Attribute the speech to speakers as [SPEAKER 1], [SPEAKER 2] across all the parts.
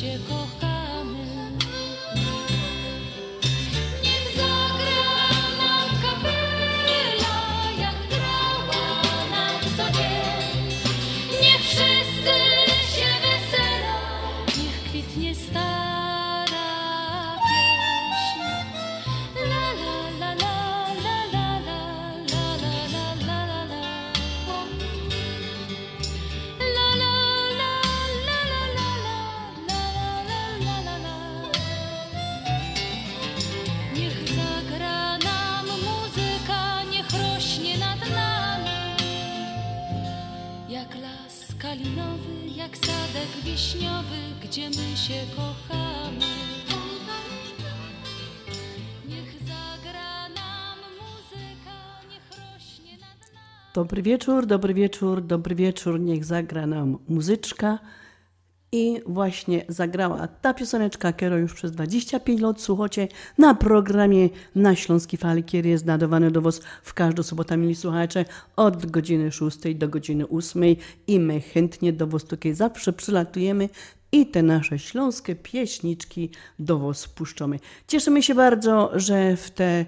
[SPEAKER 1] 结果
[SPEAKER 2] Dobry wieczór, dobry wieczór, dobry wieczór. Niech zagra nam muzyczka. I właśnie zagrała ta pioseneczka, którą już przez 25 lat słuchacie na programie na Śląskiej Fali, który jest nadawany do Was w każdą sobotę, mili słuchacze, od godziny 6 do godziny 8 i my chętnie do Was tutaj zawsze przylatujemy i te nasze śląskie pieśniczki do Was puszczamy. Cieszymy się bardzo, że w te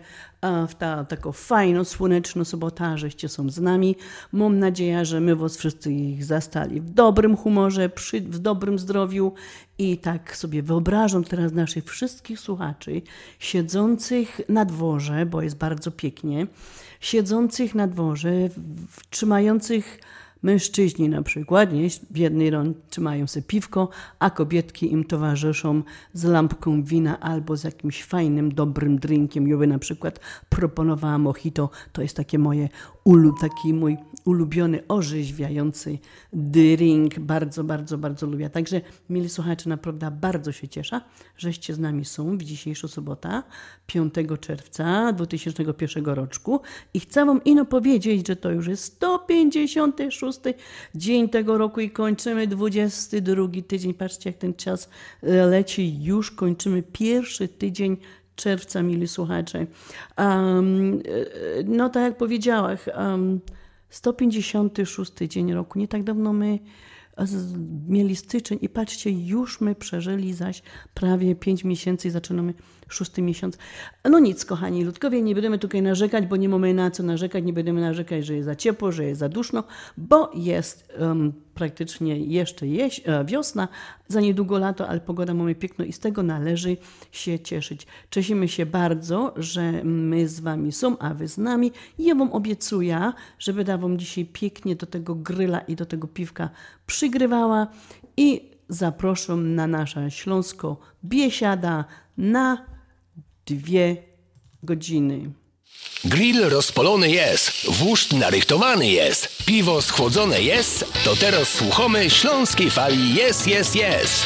[SPEAKER 2] w ta taką fajną, słoneczną sobotę, żeście są z nami. Mam nadzieję, że my was wszyscy ich zastali w dobrym humorze, przy, w dobrym zdrowiu i tak sobie wyobrażam teraz naszych wszystkich słuchaczy siedzących na dworze, bo jest bardzo pięknie, siedzących na dworze, trzymających Mężczyźni na przykład w jednej rąk trzymają sobie piwko, a kobietki im towarzyszą z lampką wina albo z jakimś fajnym, dobrym drinkiem. Ja by na przykład proponowała mojito. To jest takie moje ulu, taki mój ulubiony, orzeźwiający drink. Bardzo, bardzo, bardzo lubię. Także, mili słuchacze, naprawdę bardzo się cieszę, żeście z nami są w dzisiejszą sobotę, 5 czerwca 2001 roku. I chcę wam ino powiedzieć, że to już jest 156 dzień tego roku i kończymy 22 tydzień. Patrzcie, jak ten czas e, leci. Już kończymy pierwszy tydzień czerwca, mili słuchacze. Um, no tak jak powiedziałam, um, 156 dzień roku. Nie tak dawno my mieli styczeń i patrzcie, już my przeżyli zaś prawie 5 miesięcy i zaczynamy szósty miesiąc. No nic, kochani ludkowie, nie będziemy tutaj narzekać, bo nie mamy na co narzekać, nie będziemy narzekać, że jest za ciepło, że jest za duszno, bo jest um, praktycznie jeszcze jeś, e, wiosna, za niedługo lato, ale pogoda mamy piękną i z tego należy się cieszyć. Cieszymy się bardzo, że my z wami są, a wy z nami. I ja wam obiecuję, że będę wam dzisiaj pięknie do tego gryla i do tego piwka przygrywała i zaproszą na nasza Śląsko Biesiada na dwie godziny.
[SPEAKER 3] Grill rozpolony jest, wóżd narychtowany jest, piwo schłodzone jest, to teraz słuchamy śląskiej fali jest, jest, jest.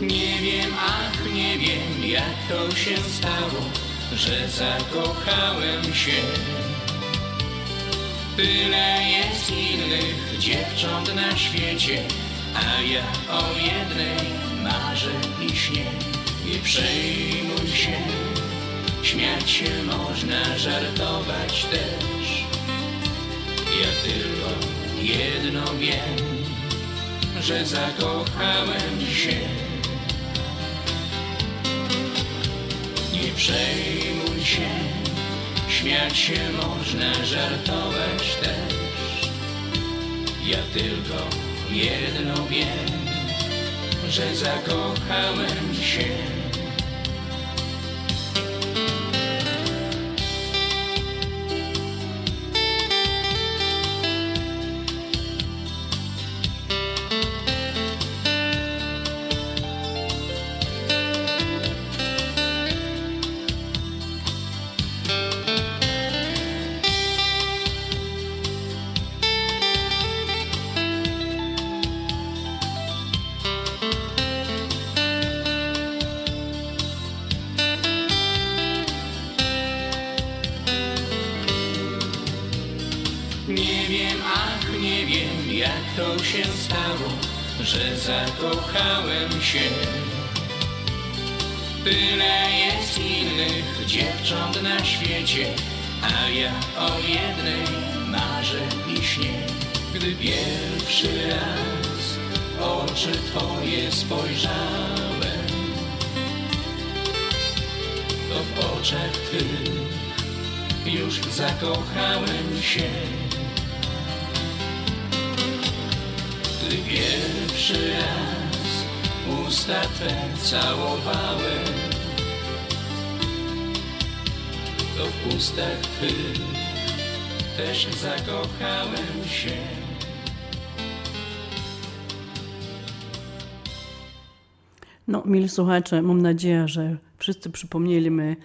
[SPEAKER 4] Nie wiem, ach, nie wiem, jak to się stało, że zakochałem się. Tyle jest innych dziewcząt na świecie, a ja o jednej marzę i śnię. Nie przejmuj się, śmiać się można, żartować też. Ja tylko jedno wiem, że zakochałem się. Przejmuj się, śmiać się można, żartować też. Ja tylko jedno wiem, że zakochałem się. Spojrzałem, to w oczach Twych już zakochałem się. Gdy pierwszy raz usta Twe całowałem, to w ustach Twych też zakochałem się.
[SPEAKER 2] No, mili słuchacze, mam nadzieję, że wszyscy przypomnieli mi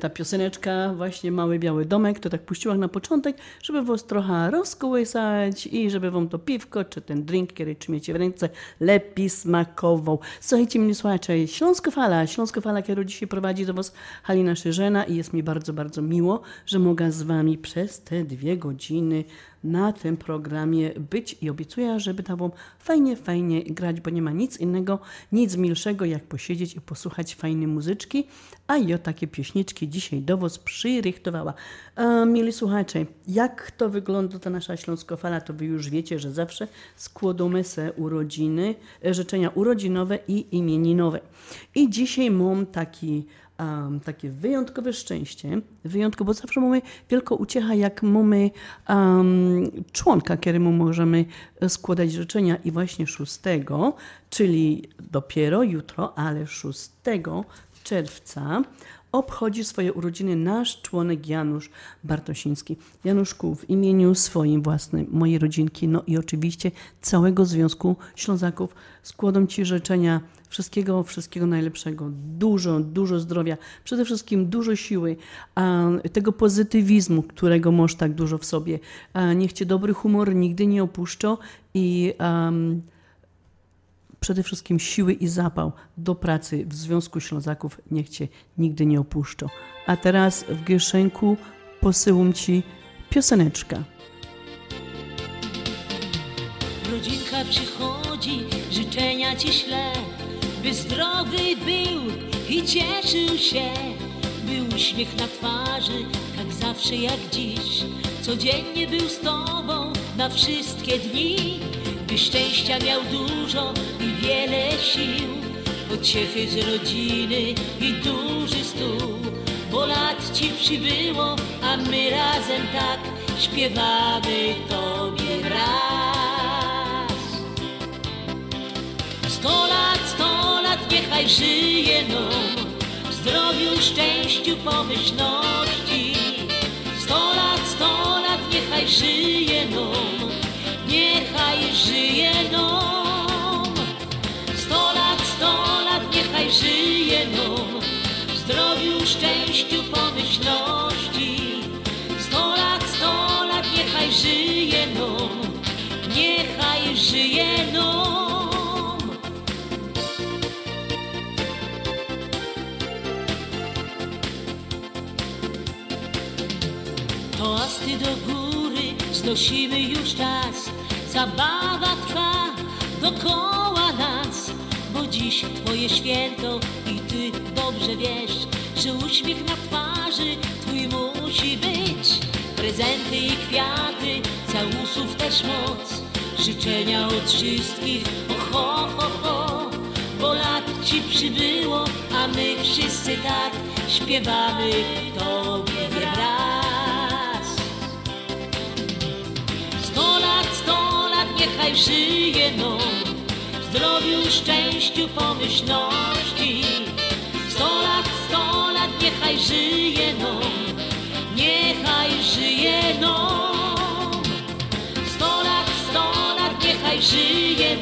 [SPEAKER 2] ta pioseneczka, właśnie Mały Biały Domek, to tak puściłam na początek, żeby was trochę rozkołysać i żeby wam to piwko, czy ten drink, który trzymiecie w ręce, lepiej smakował. Słuchajcie, mili słuchacze, Śląska Fala, Śląska Fala, którą dzisiaj prowadzi do was Halina Szyżena i jest mi bardzo, bardzo miło, że mogę z wami przez te dwie godziny na tym programie być i obiecuję, żeby tam fajnie, fajnie grać, bo nie ma nic innego, nic milszego, jak posiedzieć i posłuchać fajnej muzyczki, a ja takie pieśniczki dzisiaj do was przyrychtowała. E, słuchacze, jak to wygląda ta nasza śląskofala, to wy już wiecie, że zawsze składamy se urodziny, e, życzenia urodzinowe i imieninowe. I dzisiaj mam taki um, takie wyjątkowe szczęście, wyjątkowo, bo zawsze mamy wielką uciechę, jak mamy um, członka, któremu możemy składać życzenia. I właśnie 6, czyli dopiero jutro, ale 6 czerwca obchodzi swoje urodziny nasz członek Janusz Bartosiński. Januszku, w imieniu swoim własnym, mojej rodzinki, no i oczywiście całego Związku Ślązaków składam Ci życzenia wszystkiego, wszystkiego najlepszego, dużo, dużo zdrowia, przede wszystkim dużo siły, tego pozytywizmu, którego masz tak dużo w sobie. Niech Cię dobry humor nigdy nie opuszcza i przede wszystkim siły i zapał do pracy w Związku Ślązaków niech Cię nigdy nie opuszczą. A teraz w Gieszenku posyłam Ci pioseneczka.
[SPEAKER 5] Rodzinka przychodzi, życzenia Ci śle, by zdrowy był i cieszył się, by uśmiech na twarzy, tak zawsze jak dziś, codziennie był z Tobą na wszystkie dni by szczęścia miał dużo i wiele sił, pociechy z rodziny i duży stół, bo lat ci przybyło, a my razem tak śpiewamy Tobie raz. Sto lat, sto lat, niechaj żyje nam, w zdrowiu, szczęściu, pomyślności. Sto lat, sto lat, niechaj żyje żyje nam. Sto lat, sto lat, niechaj żyje nam. Zdrowiu, szczęściu, pomyślności. Sto lat, sto lat, niechaj żyje nam. Niechaj żyje nam. Toasty do góry znosimy już czas Zabawa trwa dokoła nas, bo dziś Twoje święto i Ty dobrze wiesz, że uśmiech na twarzy Twój musi być. Prezenty i kwiaty, całusów też moc, życzenia od wszystkich, o ho, ho. Bo lat Ci przybyło, a my wszyscy tak śpiewamy Tobie wraz. Sto lat, sto lat, niechaj żyje w zdrowiu, szczęściu, pomyślności. Sto lat, sto lat, niechaj żyje nam, niechaj żyje nam. Sto lat, sto lat, niechaj żyje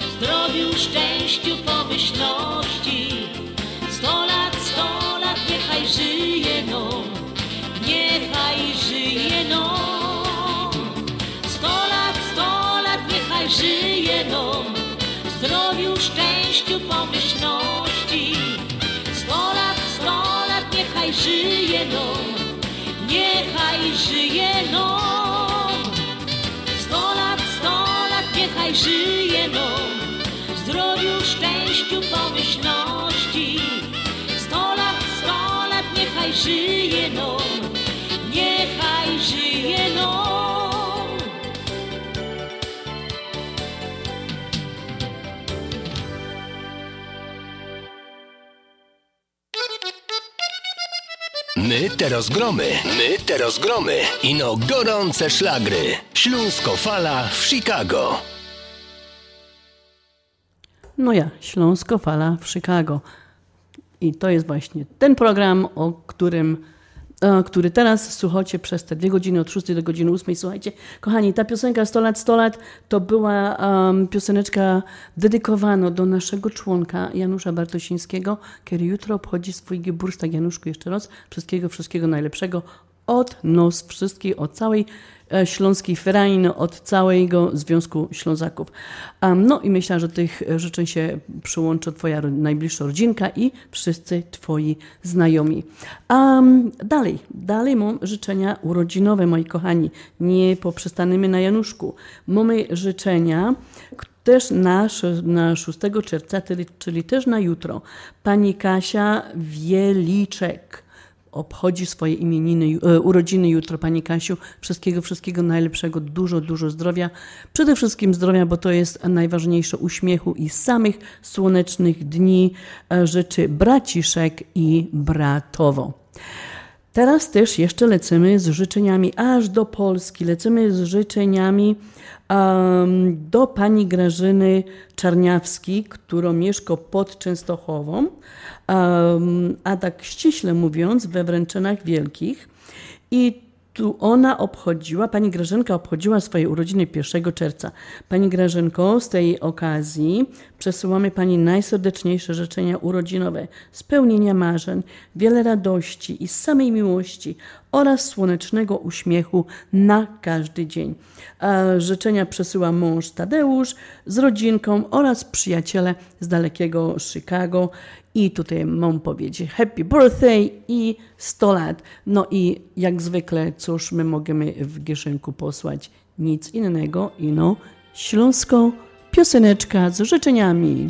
[SPEAKER 5] w zdrowiu, szczęściu, pomyślności. Żyje nam, niechaj żyje nam.
[SPEAKER 3] My teraz gromy, my teraz gromy. Ino gorące szlagry. Śląsko fala w Chicago.
[SPEAKER 2] No ja, Śląsko Fala w Chicago. I to jest właśnie ten program, o którym, e, który teraz słuchacie przez te dwie godziny, od 6 do godziny 8. Słuchajcie, kochani, ta piosenka 100 lat, 100 lat to była um, pioseneczka dedykowana do naszego członka Janusza Bartosińskiego, który jutro obchodzi swój Geburstag. Januszku, jeszcze raz, wszystkiego, wszystkiego najlepszego od nos wszystkich, od całej e, Śląskiej Ferajny, od całego Związku Ślązaków. No i myślę, że tych życzeń się przyłączy Twoja najbliższa rodzinka i wszyscy Twoi znajomi. Dalej, dalej mam życzenia urodzinowe, moi kochani. Nie poprzestanymi na Januszku. Mamy życzenia, też na, na 6 czerwca, czyli, czyli też na jutro. Pani Kasia Wieliczek obchodzi swoje imieniny, e, urodziny jutro, Pani Kasiu. Wszystkiego, wszystkiego najlepszego, dużo, dużo zdrowia. Przede wszystkim zdrowia, bo to jest najważniejsze, uśmiechu i samych słonecznych dni e, życzy braciszek i bratowo. Teraz też jeszcze lecimy z życzeniami aż do Polski. Lecimy z życzeniami um, do pani Grażyny Czarniawskiej, która mieszka pod Częstochową, a tak ściśle mówiąc we Wręczynach Wielkich. I tu ona obchodziła, pani Grażynka obchodziła swoje urodziny 1 czerwca. Pani Grażynko, z tej okazji przesyłamy pani najserdeczniejsze życzenia urodzinowe, spełnienia marzeń, wiele radości i samej miłości oraz słonecznego uśmiechu na każdy dzień. A życzenia przesyła mąż Tadeusz z rodzinką oraz przyjaciele z dalekiego Chicago. I tutaj mam powiedzieć happy birthday i 100 lat. No i jak zwykle, cóż my możemy w kieszonku posłać? Nic innego, ino śląską pioseneczka z życzeniami.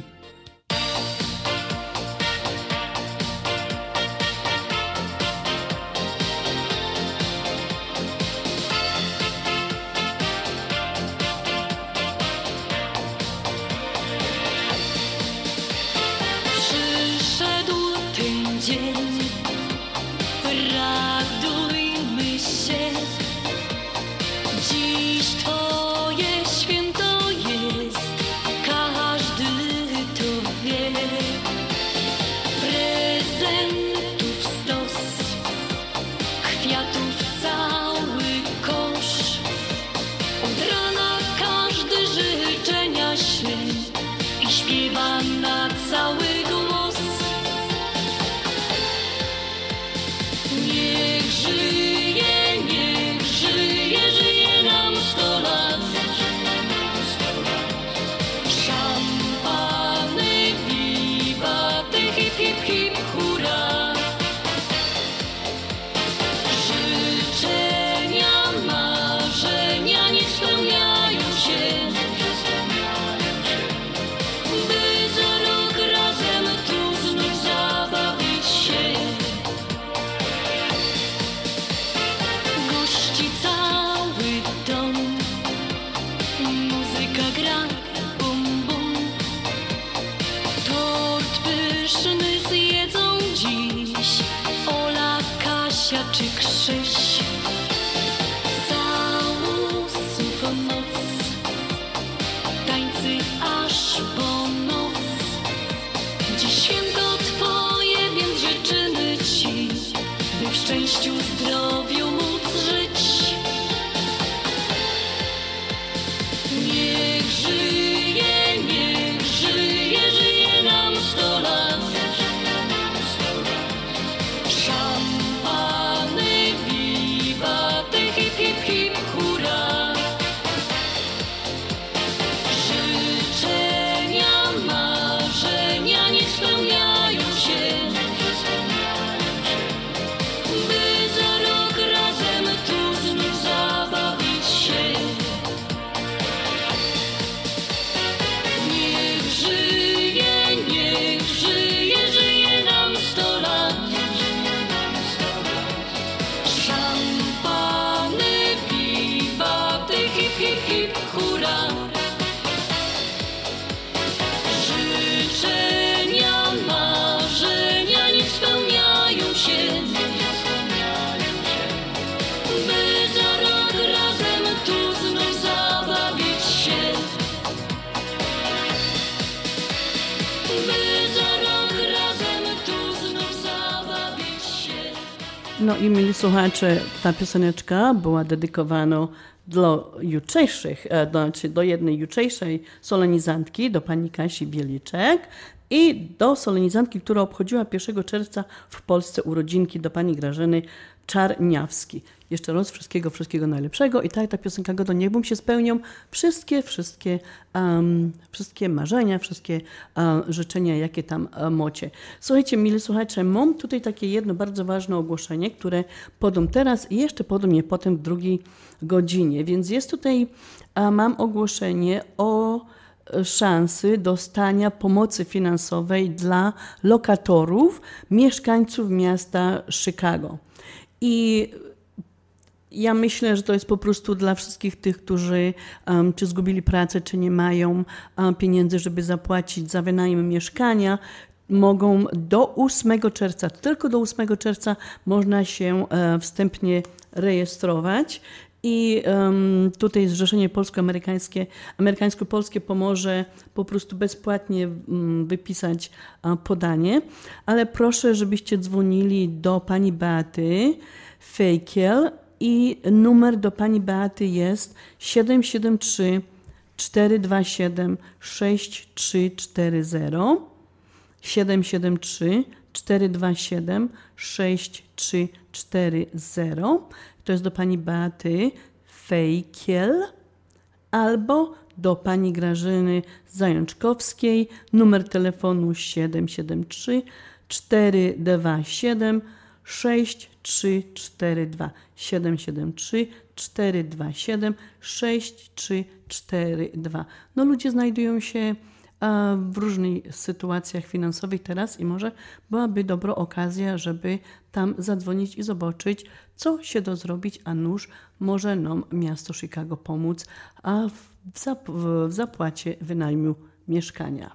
[SPEAKER 2] Słuchacze, ta pioseneczka była dedykowana dla jutrzejszych, e, do jednej jutrzejszej solenizantki, do pani Kasi Bieliczek i do solenizantki, która obchodziła 1 czerwca w Polsce urodzinki do pani Grażyny Czarniawski. Jeszcze raz wszystkiego, wszystkiego najlepszego i tak ta piosenka go do niebum się spełnią wszystkie, wszystkie, um, wszystkie marzenia, wszystkie um, życzenia, jakie tam um, mocie. Słuchajcie, mili słuchacze, mam tutaj takie jedno bardzo ważne ogłoszenie, które podam teraz i jeszcze podam je potem w drugiej godzinie. Więc jest tutaj, mam ogłoszenie o szansy dostania pomocy finansowej dla lokatorów, mieszkańców miasta Chicago. I ja myślę, że to jest po prostu dla wszystkich tych, którzy um, czy zgubili pracę, czy nie mają um, pieniędzy, żeby zapłacić za wynajem mieszkania. Mogą do 8 czerwca, tylko do 8 czerwca można się e, wstępnie rejestrować. I um, tutaj Zrzeszenie Polsko-Amerykańskie, Amerykańsko-Polskie pomoże po prostu bezpłatnie um, wypisać um, podanie, ale proszę, żebyście dzwonili do pani Beaty Fejkiel i numer do pani Beaty jest 773 427 6340 773 427 6340 to jest do pani Beaty Fejkiel albo do pani Grażyny Zajączkowskiej, numer telefonu 773 427 6342 773 427 6342. No ludzie znajdują się w różnych sytuacjach finansowych teraz i może byłaby dobra okazja, żeby tam zadzwonić i zobaczyć, co się da zrobić, a nuż może nam miasto Chicago pomóc a w, zap w zapłacie wynajmu mieszkania.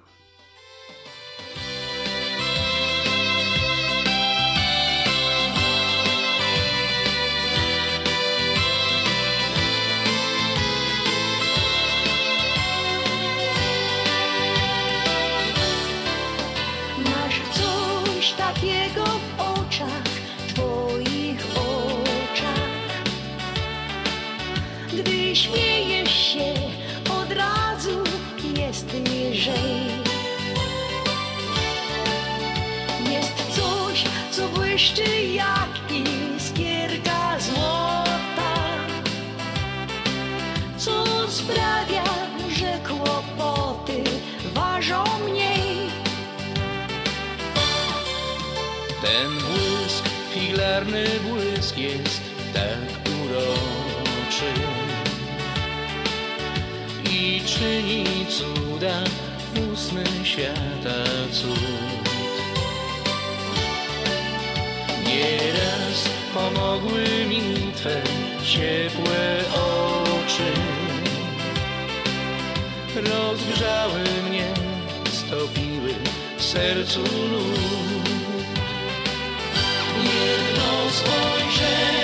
[SPEAKER 6] Jest tak uroczy i czyni cuda ósmy świata cud. Nieraz pomogły mi Twe ciepłe oczy, rozgrzały mnie, stopiły w sercu lód. Jedno spojrzenie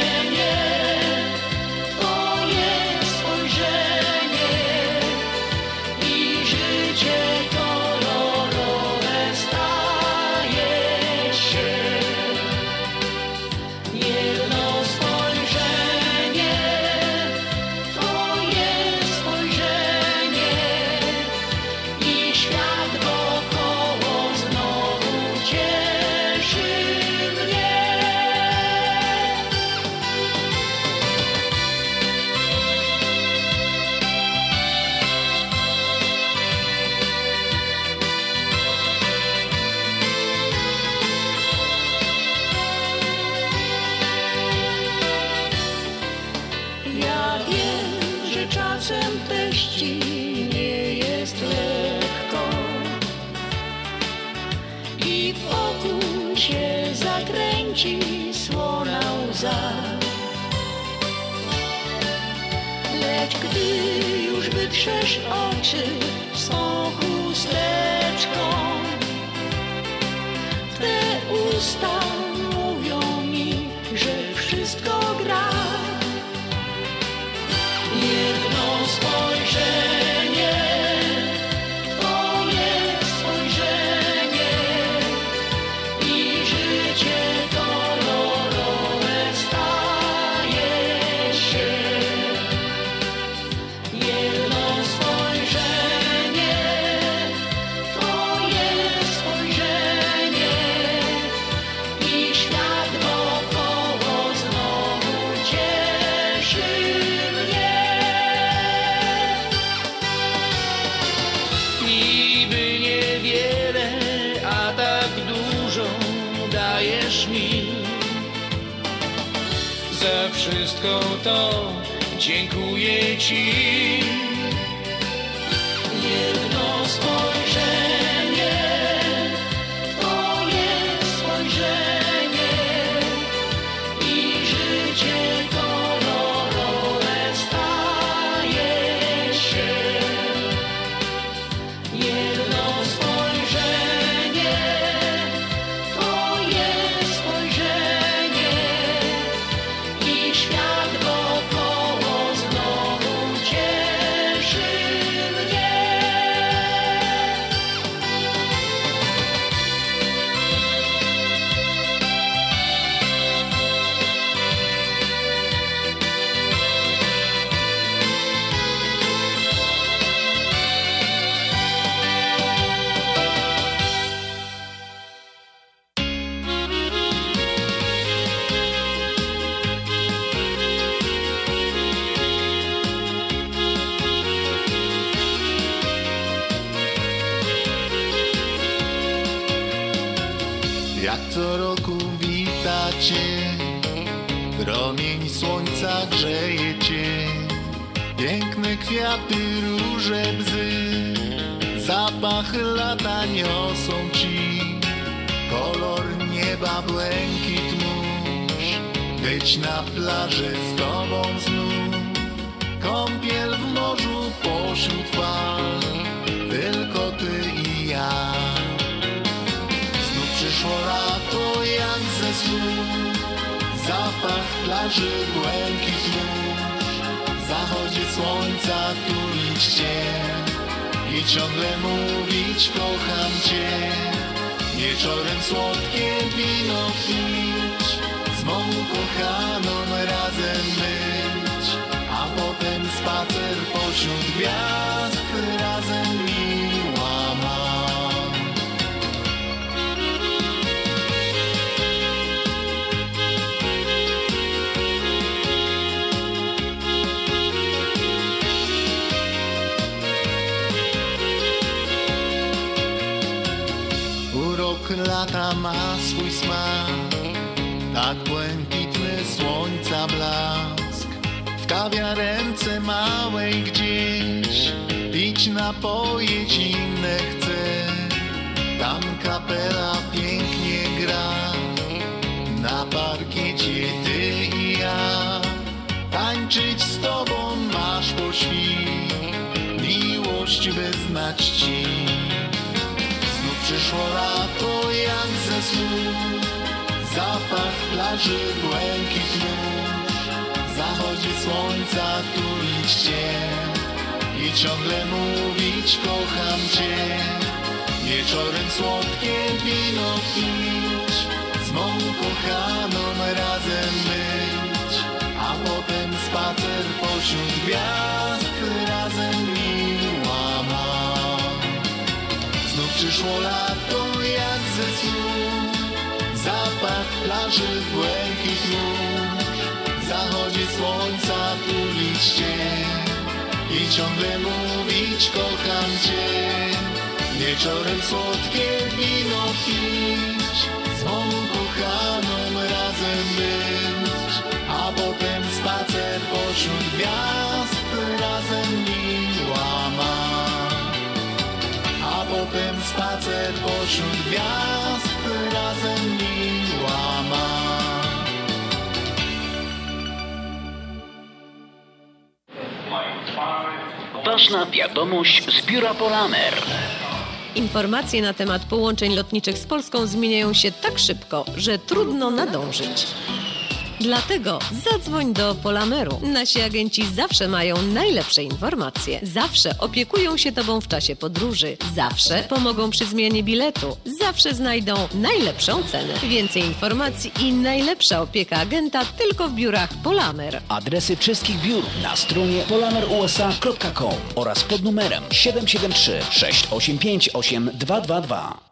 [SPEAKER 7] Jak co roku witacie, promień słońca grzeje cię. Piękne kwiaty, róże bzy, zapach lata niosą ci. Kolor nieba, błękit mórz, być na plaży z tobą znów. Kąpiel w morzu pośród fal, tylko ty i ja. Zapach plaży, błękit mórz Zachodzie słońca tulić cię I ciągle mówić kocham cię. Wieczorem słodkie wino pić. Z mą kochaną razem być. A potem spacer pośród gwiazd Razem lata ma swój smak, tak błękitny słońca blask. W kawiarence małej gdzieś pić napoje zimne chcę. Tam kapela pięknie gra, na parkiecie ty i ja. Tańczyć z tobą masz po świt, miłość wyznać ci. Przyszło lato jak ze snu. Zapach plaży, błękit mórz Zachodzi słońca tulić cię I ciągle mówić kocham cię. Wieczorem słodkie wino pić. Z mą kochaną razem być. A potem spacer pośród gwiazd Razem przyszło lato jak ze snu. Zapach plaży, błękit mórz Zachodzi słońca tulić cię I ciągle mówić kocham cię. Wieczorem słodkie wino pić Z mą kochaną razem być A potem spacer pośród gwiazd potem spacer pośród gwiazd razem miła ma.
[SPEAKER 8] Ważna wiadomość z biura Polamer.
[SPEAKER 9] Informacje na temat połączeń lotniczych z Polską zmieniają się tak szybko, że trudno nadążyć. Dlatego zadzwoń do Polameru. Nasi agenci zawsze mają najlepsze informacje. Zawsze opiekują się Tobą w czasie podróży. Zawsze pomogą przy zmianie biletu. Zawsze znajdą najlepszą cenę. Więcej informacji i najlepsza opieka agenta tylko w biurach Polamer.
[SPEAKER 8] Adresy wszystkich biur na stronie polamerusa.com oraz pod numerem 773 685 8222.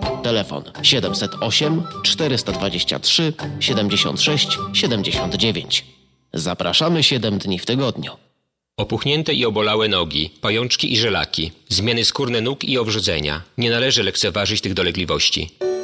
[SPEAKER 10] Telefon 708 423 76 79. Zapraszamy 7 dni w tygodniu.
[SPEAKER 11] Opuchnięte i obolałe nogi, pajączki i żelaki, zmiany skórne nóg i owrzodzenia. Nie należy lekceważyć tych dolegliwości.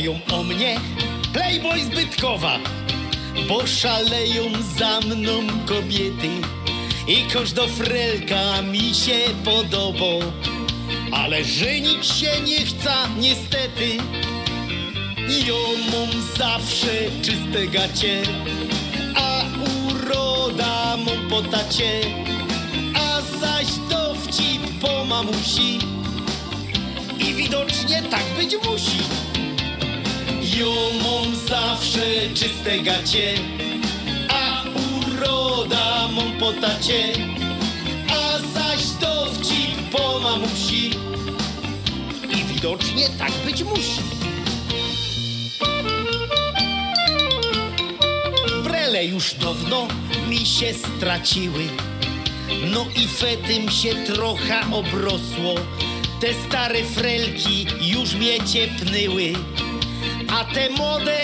[SPEAKER 12] Godają o mnie Playboy Zbytkowa Bo szaleją za mną kobiety. I kosz do frelka mi się podobał Ale żenić się nie chce niestety. Ja mam zawsze czyste gacie A uroda mam po tacie A zaś dowcip po mamusi I widocznie tak być musi Jo mam zawsze czyste gacie, a uroda mam po tacie, a zaś dowcip po mamusi. I widocznie tak być musi. Brele już dawno mi się straciły, no i fetym się trochę obrosło. Te stare frelki już mnie ciepnęły a te młode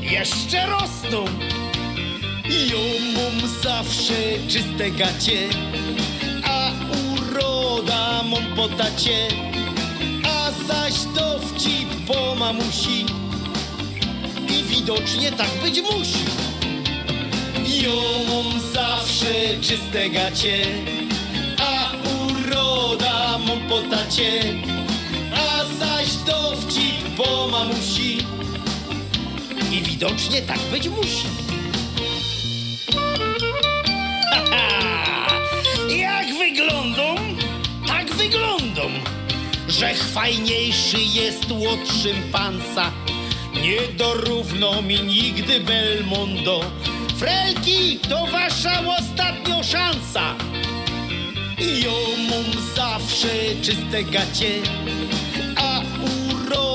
[SPEAKER 12] jeszcze rosną. Ja mam zawsze czyste gacie, a uroda mam po tacie, a zaś dowcip po mamusi. I widocznie tak być musi. Ja mam zawsze czyste gacie, a uroda mam po tacie, a zaś dowcip po mamusi. I widocznie tak być musi. Haha! Jak wyglądam, tak wyglądam. Że fajniejszy jest łot szympansa. Nie dorówno mi nigdy Belmondo. Frelki to wasza ostatnia szansa. Ja mam zawsze czyste gacie,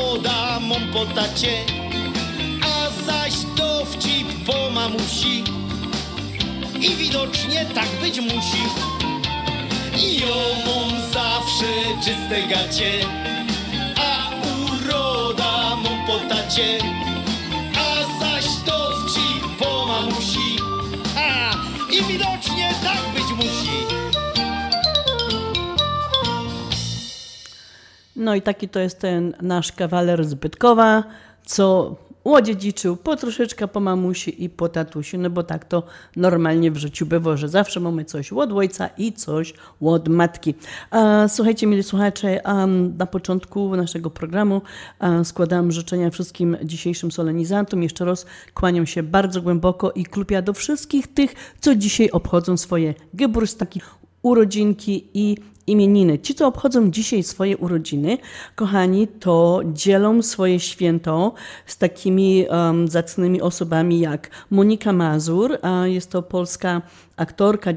[SPEAKER 12] uroda mam po tacie, a zaś dowcip po mamusi. I widocznie tak być musi. Ja mam zawsze czyste gacie, a uroda mam po
[SPEAKER 2] No i taki to jest ten nasz kawaler Zbytkowa, co łodziedziczył po troszeczkę po mamusi i po tatusiu, no bo tak to normalnie w życiu bywa, że zawsze mamy coś od ojca i coś od matki. Słuchajcie, mieli słuchacze, na początku naszego programu składam życzenia wszystkim dzisiejszym solenizantom. Jeszcze raz kłaniam się bardzo głęboko i klupia do wszystkich tych, co dzisiaj obchodzą swoje geburstaki, urodzinki i imieniny. Ci, co obchodzą dzisiaj swoje urodziny, kochani, to dzielą swoje święto z takimi um, zacnymi osobami jak Monika Mazur, a jest to polska aktorka,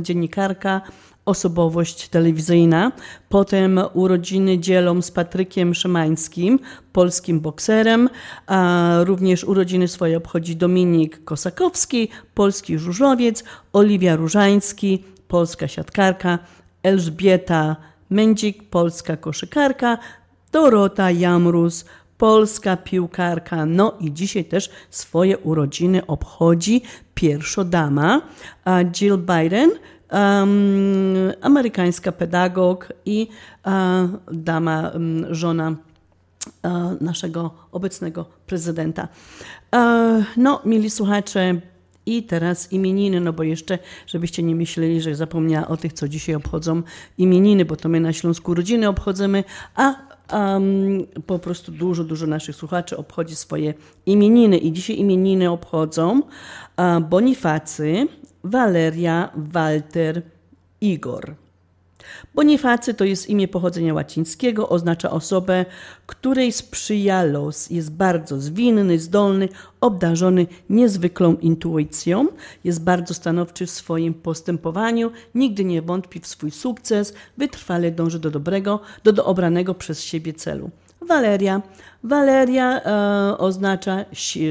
[SPEAKER 2] dziennikarka, osobowość telewizyjna. Potem urodziny dzielą z Patrykiem Szymańskim, polskim bokserem. A również urodziny swoje obchodzi Dominik Kosakowski, polski żużlowiec, Oliwia Różański, polska siatkarka, Elżbieta Mędzik, polska koszykarka, Dorota Jamrus, polska piłkarka. No i dzisiaj też swoje urodziny obchodzi pierwszodama Jill Biden, um, amerykańska pedagog i uh, dama, um, żona uh, naszego obecnego prezydenta. Uh, no, mieli słuchacze, I teraz imieniny, no bo jeszcze, żebyście nie myśleli, że zapomniała o tych, co dzisiaj obchodzą imieniny, bo to my na Śląsku rodziny obchodzimy, a um, po prostu dużo, dużo naszych słuchaczy obchodzi swoje imieniny. I dzisiaj imieniny obchodzą Bonifacy, Waleria, Walter, Igor. Bonifacy to jest imię pochodzenia łacińskiego, oznacza osobę, której sprzyja los. Jest bardzo zwinny, zdolny, obdarzony niezwykłą intuicją, jest bardzo stanowczy w swoim postępowaniu, nigdy nie wątpi w swój sukces, wytrwale dąży do dobrego, do, do obranego przez siebie celu. Waleria. Waleria e, oznacza si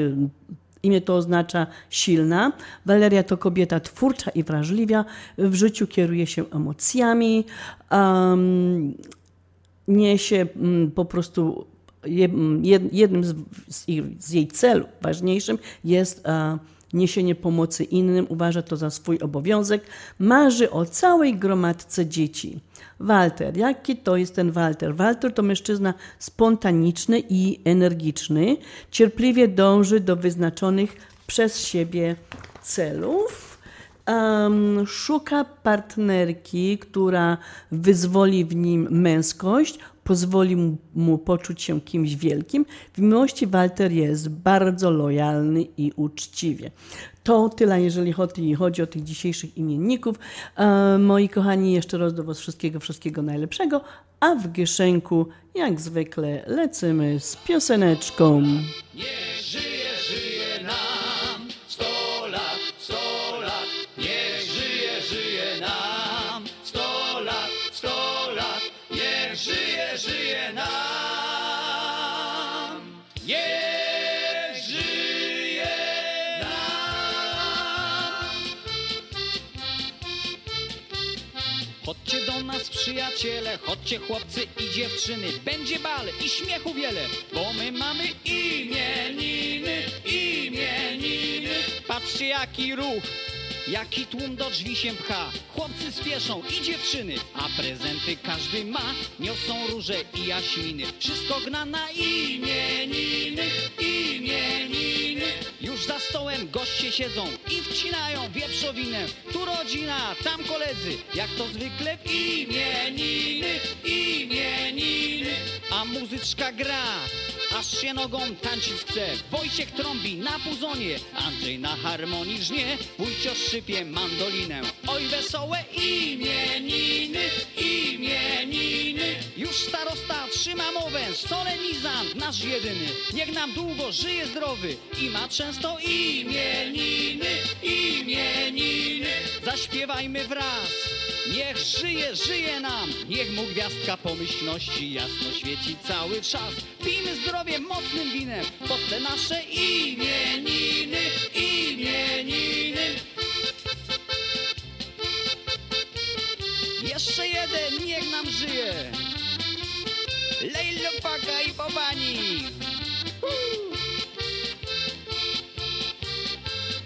[SPEAKER 2] Imię to oznacza silna. Waleria to kobieta twórcza i wrażliwa. W życiu kieruje się emocjami. Um, niesie um, po prostu jednym z, z, z, jej celów ważniejszym jest uh, niesienie pomocy innym. Uważa to za swój obowiązek. Marzy o całej gromadce dzieci. Walter. Jaki to jest ten Walter? Walter to mężczyzna spontaniczny i energiczny. Cierpliwie dąży do wyznaczonych przez siebie celów. Um, szuka partnerki, która wyzwoli w nim męskość, pozwoli mu, mu, poczuć się kimś wielkim. W miłości Walter jest bardzo lojalny i uczciwie. To tyle, jeżeli chodzi, o tych dzisiejszych imienników. E, moi kochani, jeszcze raz do Was wszystkiego, wszystkiego najlepszego, a w Gieszenku jak zwykle lecimy z pioseneczką.
[SPEAKER 4] Nie
[SPEAKER 13] przyjaciele, chodźcie chłopcy i dziewczyny. Będzie bal i śmiechu wiele, bo my mamy imieniny, imieniny. Patrzcie jaki ruch, jaki tłum do drzwi się pcha. Chłopcy spieszą i dziewczyny, a prezenty każdy ma. Niosą róże i jaśminy, wszystko gna na imieniny, imieniny Już za stołem goście siedzą i wcinają wieprzowinę. Tu rodzina, tam koledzy, jak to zwykle w imieniny, imieniny A muzyczka gra, aż się nogą tańczyć chce. Wojciech trąbi na puzonie, Andrzej na harmonii żnie. Wójcio szczypie mandolinę, oj wesołe imieniny, imieniny Już starosta trzyma mowę, solenizant nasz jedyny. Niech nam długo żyje zdrowy i ma często imieniny, imieniny. Zaśpiewajmy wraz, niech żyje, żyje nam. Niech mu gwiazdka pomyślności jasno świeci cały czas. Pijmy zdrowie mocnym winem pod te nasze imieniny, imieniny. Jeszcze jeden, niech nam żyje Lejlo paka i popani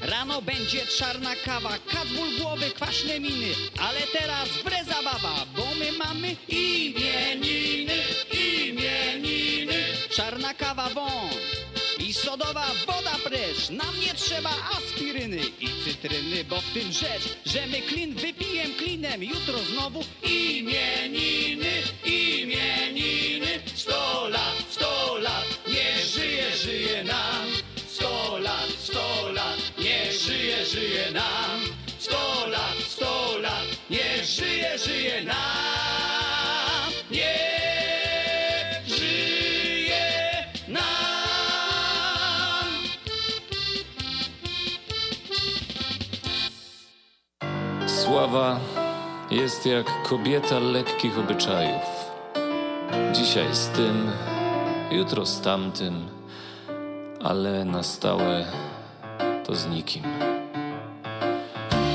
[SPEAKER 13] Rano będzie czarna kawa, kac ból głowy, kwaśne miny Ale teraz wre zabawa, bo my mamy imieniny, imieniny Czarna kawa wąt i sodowa woda precz Nam nie trzeba aspiryny i cytryny, bo w tym rzecz Że my klin wypijem klinem, jutro znowu imieniny, imieniny
[SPEAKER 4] Sto lat, sto lat, niech żyje, żyje nam. Sto lat, sto lat, niech żyje, żyje nam. Sto lat, sto lat, niech żyje, żyje nam. Niech żyje nam.
[SPEAKER 14] Sława jest jak kobieta lekkich obyczajów. Dzisiaj z tym, jutro z tamtym, ale na stałe to z nikim.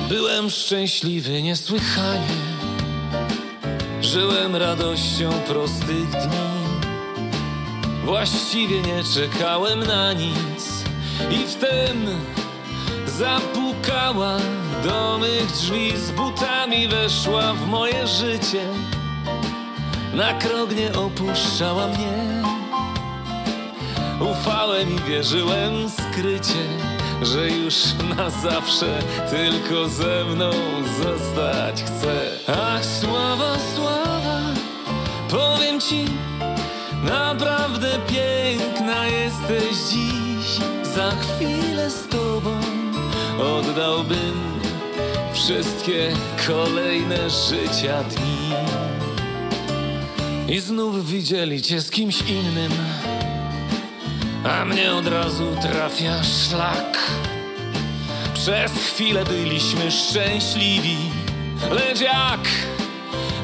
[SPEAKER 14] Byłem szczęśliwy niesłychanie, żyłem radością prostych dni. Właściwie nie czekałem na nic i wtem zapukała do mych drzwi z butami weszła w moje życie. Na krok nie opuszczała mnie. Ufałem i wierzyłem skrycie, że już na zawsze tylko ze mną zostać chce. Ach, sława, sława, powiem ci, naprawdę piękna jesteś dziś. Za chwilę z tobą oddałbym wszystkie kolejne życia dni. I znów widzieli cię z kimś innym, a mnie od razu trafia szlak. Przez chwilę byliśmy szczęśliwi, lecz jak,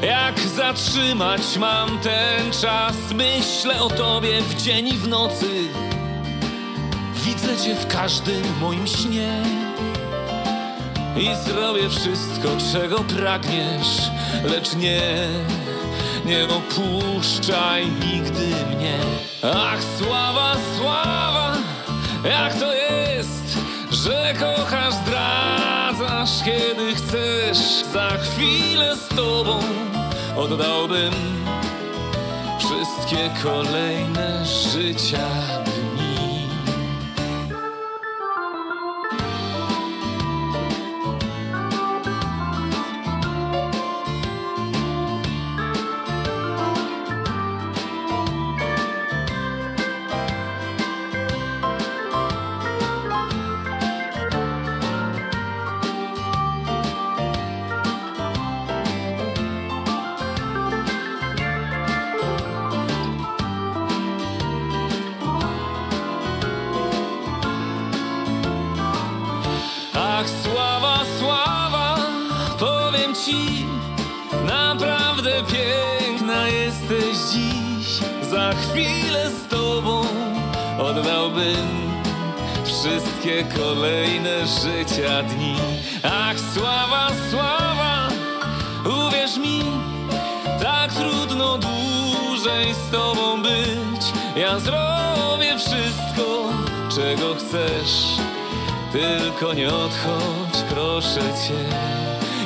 [SPEAKER 14] jak zatrzymać mam ten czas? Myślę o tobie w dzień i w nocy, widzę cię w każdym moim śnie. I zrobię wszystko, czego pragniesz, lecz nie, nie opuszczaj nigdy mnie. Ach, sława, sława, jak to jest, że kochasz, zdradzasz, kiedy chcesz. Za chwilę z tobą oddałbym wszystkie kolejne życia Za chwilę z tobą oddałbym wszystkie kolejne życia dni. Ach, sława, sława, uwierz mi, tak trudno dłużej z tobą być. Ja zrobię wszystko, czego chcesz. Tylko nie odchodź, proszę cię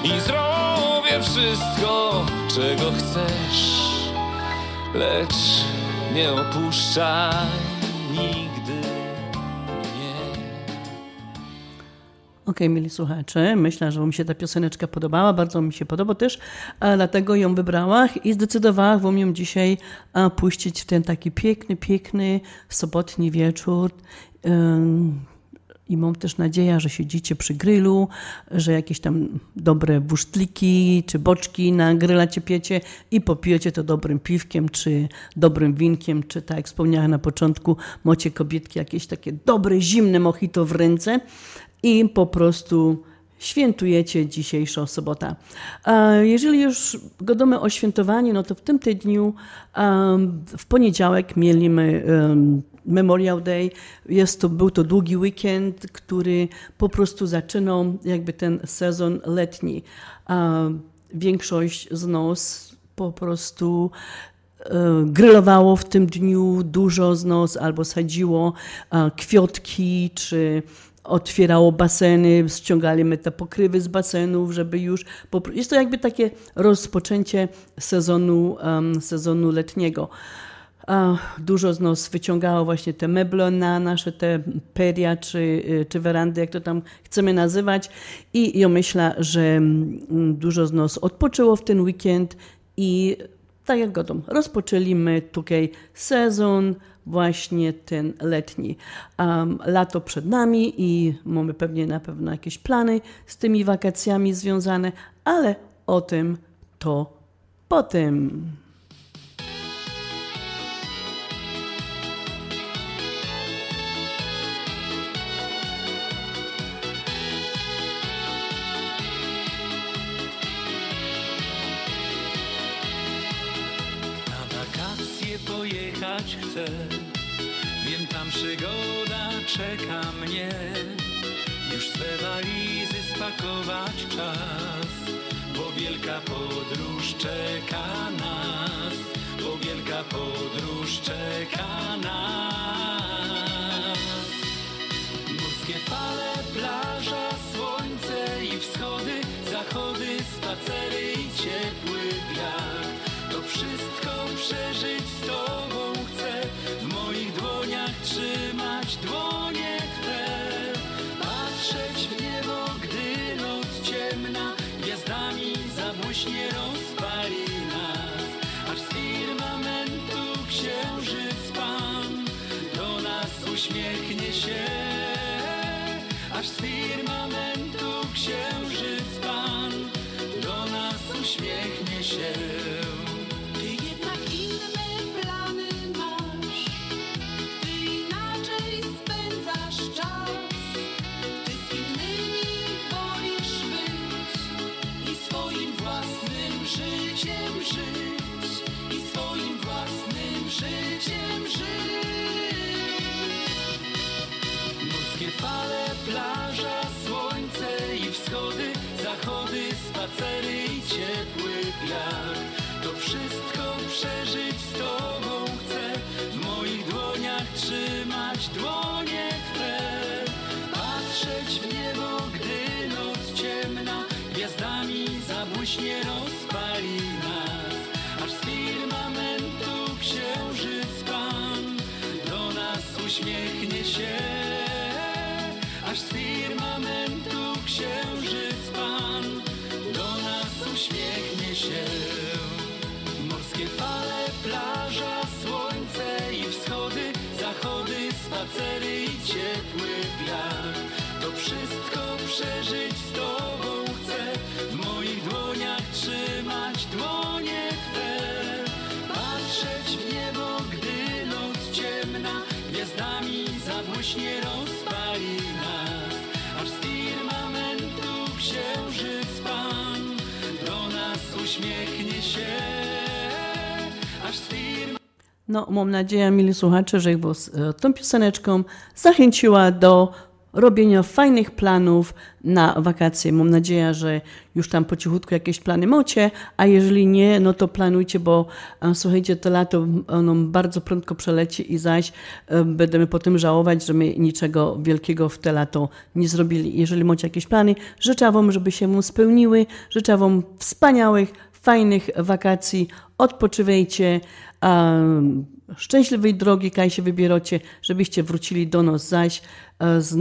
[SPEAKER 14] I zrobię wszystko, czego chcesz Lecz nie opuszczaj nigdy mnie
[SPEAKER 2] Okej, mieli słuchacze, myślę, że Wam się ta pioseneczka podobała, bardzo mi się podoba też, dlatego ją wybrałam i zdecydowałam Wam ją dzisiaj puścić w ten taki piękny, piękny sobotni wieczór. Ym, I mam też nadzieję, że siedzicie przy grillu, że jakieś tam dobre busztliki czy boczki na gryla ciepiecie i popijecie to dobrym piwkiem, czy dobrym winkiem, czy tak jak wspomniałem na początku, macie kobietki jakieś takie dobre, zimne mojito w ręce i po prostu świętujecie dzisiejszą sobotę. Jeżeli już gadamy o świętowaniu, no to w tym tygodniu w poniedziałek mieliśmy Memorial Day. Jest to, był to długi weekend, który po prostu zaczynał jakby ten sezon letni. A Większość z nas po prostu e, grillowało w tym dniu, dużo z nas albo sadziło e, kwiatki, czy otwierało baseny, ściągaliśmy te pokrywy z basenów, żeby już... Jest to jakby takie rozpoczęcie sezonu, sezonu letniego. Dużo z nas wyciągało właśnie te meble na nasze te peria czy, y, czy werandy, jak to tam chcemy nazywać. I ja myślę, że mm, dużo z nas odpoczęło w ten weekend i tak jak godą, rozpoczęliśmy tutaj sezon właśnie ten letni. Um, lato przed nami i mamy pewnie na pewno jakieś plany z tymi wakacjami związane, ale o tym to potem.
[SPEAKER 15] time. śmiech.
[SPEAKER 2] No, mam nadzieję, mili słuchacze, że ich was e, tą pioseneczką zachęciła do robienia fajnych planów na wakacje. Mam nadzieję, że już tam po cichutku jakieś plany macie, a jeżeli nie, no to planujcie, bo e, słuchajcie, to lato ono bardzo prędko przeleci i zaś e, będziemy potem żałować, że my niczego wielkiego w te lato nie zrobili. Jeżeli macie jakieś plany, życzę wam, żeby się mu spełniły, życzę wam wspaniałych, fajnych wakacji, odpoczywajcie, szczęśliwej drogi, kaj się wybieracie, żebyście wrócili do nas zaś e, z,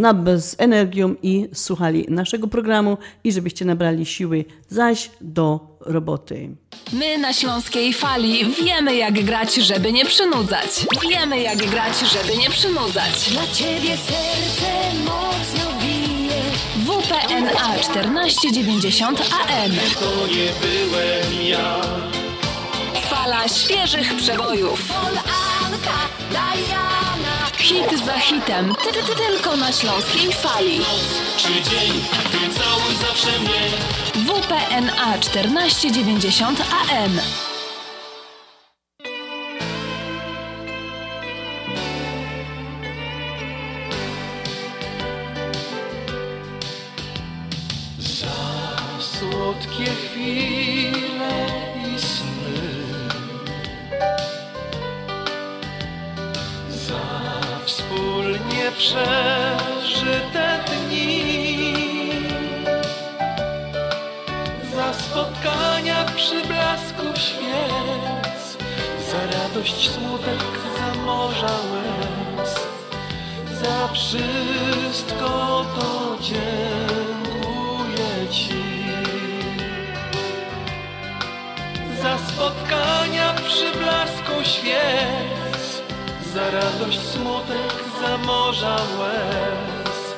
[SPEAKER 2] z energią i słuchali naszego programu i żebyście nabrali siły zaś do roboty.
[SPEAKER 6] My na Śląskiej Fali wiemy jak grać, żeby nie przynudzać. Wiemy jak grać, żeby nie przynudzać.
[SPEAKER 16] Dla ciebie serce mocno bije.
[SPEAKER 6] WPNA 1490 AM.
[SPEAKER 15] to nie byłem ja.
[SPEAKER 6] Fala świeżych przebojów.
[SPEAKER 16] Diana.
[SPEAKER 6] Hit za hitem. Ty, ty, ty, tylko na Śląskiej Fali.
[SPEAKER 15] Czy dzień, ty całuj zawsze mnie.
[SPEAKER 6] WPNA 1490 AM.
[SPEAKER 15] Przeżyte dni Za spotkania przy blasku świec Za radość, smutek, za morza łez Za wszystko to dziękuję Ci. Za spotkania przy blasku świec, za radość, smutek, za morza łez.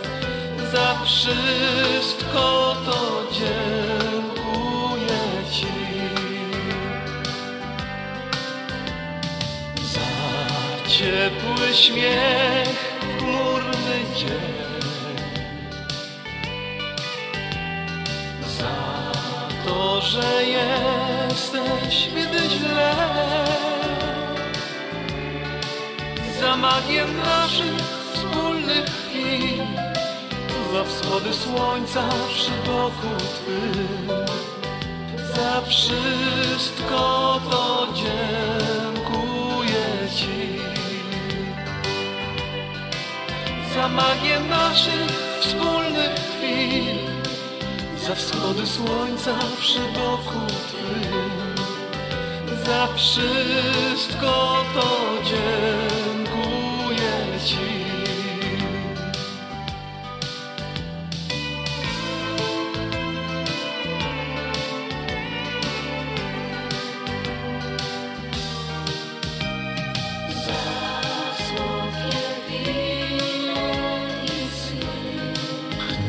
[SPEAKER 15] Za wszystko to dziękuję Ci. Za ciepły śmiech, chmurny dzień. Za to, że jesteś, gdy źle. Za magię naszych wspólnych chwil. Za wschody słońca przy boku Twym. Za wszystko to dziękuję Ci. Za magię naszych wspólnych chwil. Za wschody słońca przy boku Twym. Za wszystko to dziękuję nie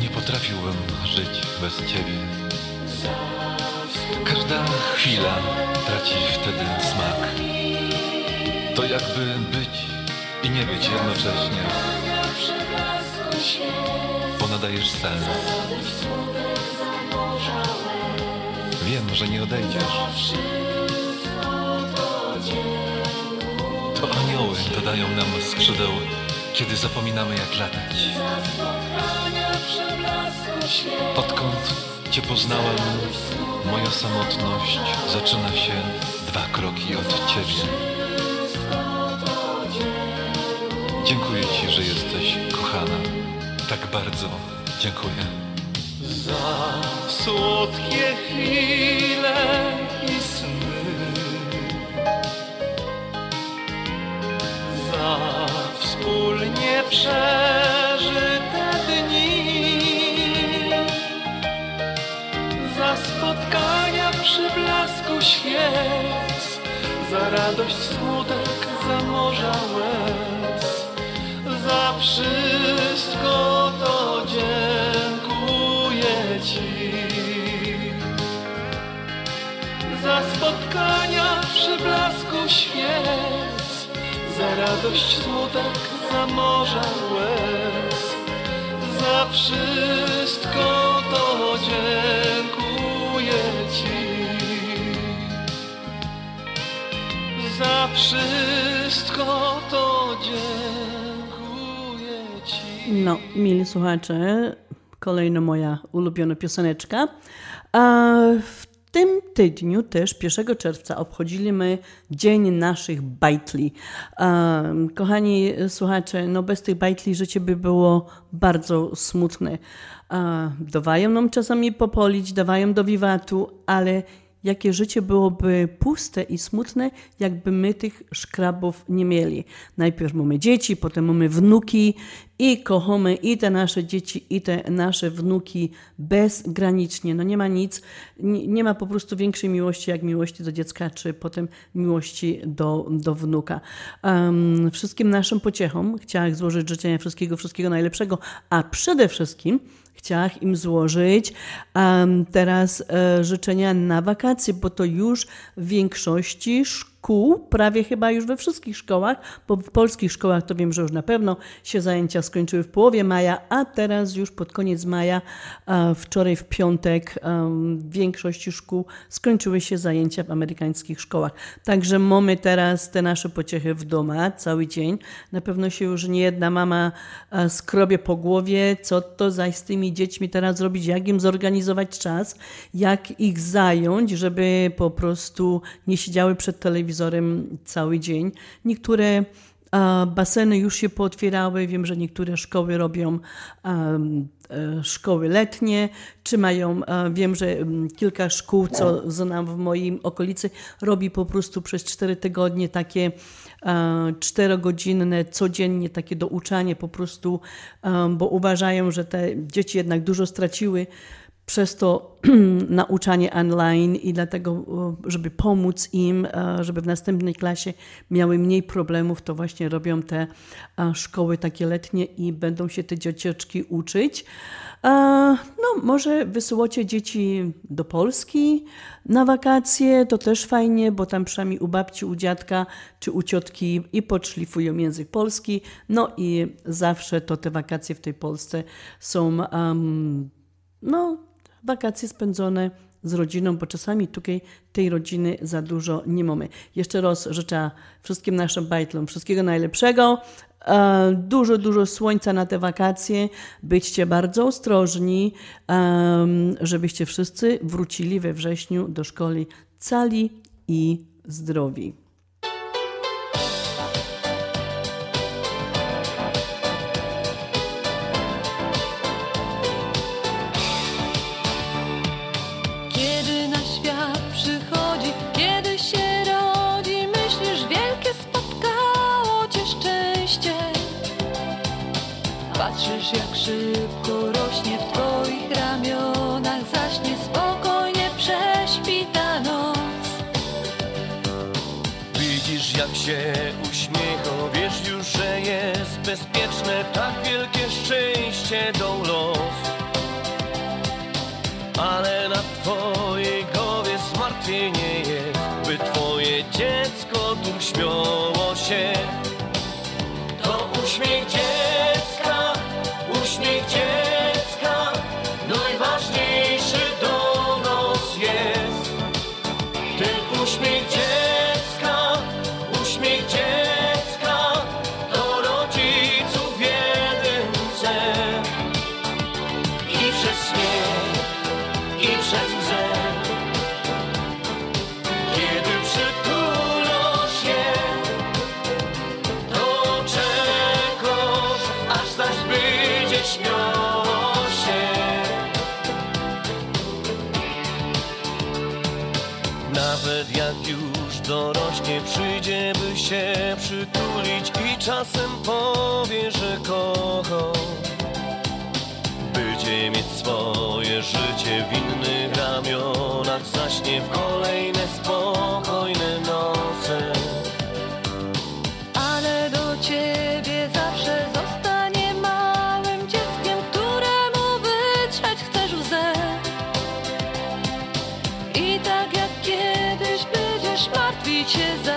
[SPEAKER 17] potrafiłbym żyć bez Ciebie. Każda chwila traci wtedy i nie być jednocześnie. Bo nadajesz sens. Wiem, że nie odejdziesz. To anioły dodają nam skrzydeł, kiedy zapominamy jak latać. Odkąd Cię poznałem, moja samotność zaczyna się dwa kroki od Ciebie. Tak bardzo. Dziękuję.
[SPEAKER 15] Za słodkie chwile i sny. Za wspólnie przeżyte dni. Za spotkania przy blasku świec. Za radość, smutek, za morza łez. Za wszystko świec Za radość, smutek, za morza łez. Za wszystko to dziękuję Ci. Za wszystko to dziękuję Ci.
[SPEAKER 2] No, mili słuchacze, kolejna moja ulubiona pioseneczka. A w tym tygodniu też 1 czerwca obchodziliśmy Dzień naszych bajtli. Um, kochani słuchacze, no bez tych bajtli życie by było bardzo smutne. Uh, dawają nam czasami popolić, dawają do wiwatu, ale jakie życie byłoby puste i smutne, jakby my tych szkrabów nie mieli. Najpierw mamy dzieci, potem mamy wnuki i kochamy i te nasze dzieci, i te nasze wnuki bezgranicznie. No nie ma nic, nie, ma po prostu większej miłości jak miłości do dziecka, czy potem miłości do, do wnuka. Um, wszystkim naszym pociechom chciałam złożyć życzenia wszystkiego, wszystkiego najlepszego, a przede wszystkim chciałam im złożyć teraz e, życzenia na wakacje, bo to już w większości szkół, prawie chyba już we wszystkich szkołach, bo w polskich szkołach to wiem, że już na pewno się zajęcia skończyły w połowie maja, a teraz już pod koniec maja, wczoraj w piątek w większości szkół skończyły się zajęcia w amerykańskich szkołach. Także mamy teraz te nasze pociechy w domu cały dzień. Na pewno się już nie jedna mama e, skrobie po głowie, co to zaś z tymi dziećmi teraz zrobić, jak im zorganizować czas, jak ich zająć, żeby po prostu nie siedziały przed telewizorem cały dzień. Niektóre baseny już się pootwierały. Wiem, że niektóre szkoły robią szkoły letnie, czy mają, wiem, że kilka szkół, co znam w moim okolicy, robi po prostu przez cztery tygodnie takie czterogodzinne, codziennie takie douczanie po prostu, bo uważają, że te dzieci jednak dużo straciły przez to nauczanie online i dlatego, żeby pomóc im, żeby w następnej klasie miały mniej problemów, to właśnie robią te szkoły takie letnie i będą się te dzieciaczki uczyć. No, może wysyłacie dzieci do Polski na wakacje, to też fajnie, bo tam przynajmniej u babci, u dziadka czy u ciotki i podszlifują język polski. No i zawsze to te wakacje w tej Polsce są, um, no, wakacje spędzone z rodziną, bo czasami tutaj tej rodziny za dużo nie mamy. Jeszcze raz życzę wszystkim naszym bajtlom wszystkiego najlepszego, dużo, dużo słońca na te wakacje. Byćcie bardzo ostrożni, żebyście wszyscy wrócili we wrześniu do szkoły cali i zdrowi.
[SPEAKER 15] Że jest czasem powie, że kocha. Będzie mieć swoje życie w innych ramionach, zaśnie w kolejne spokojne noce.
[SPEAKER 16] Ale do ciebie zawsze zostanie małym dzieckiem, któremu wytrzeć chcesz łzę. I tak jak kiedyś będziesz martwić się zaś,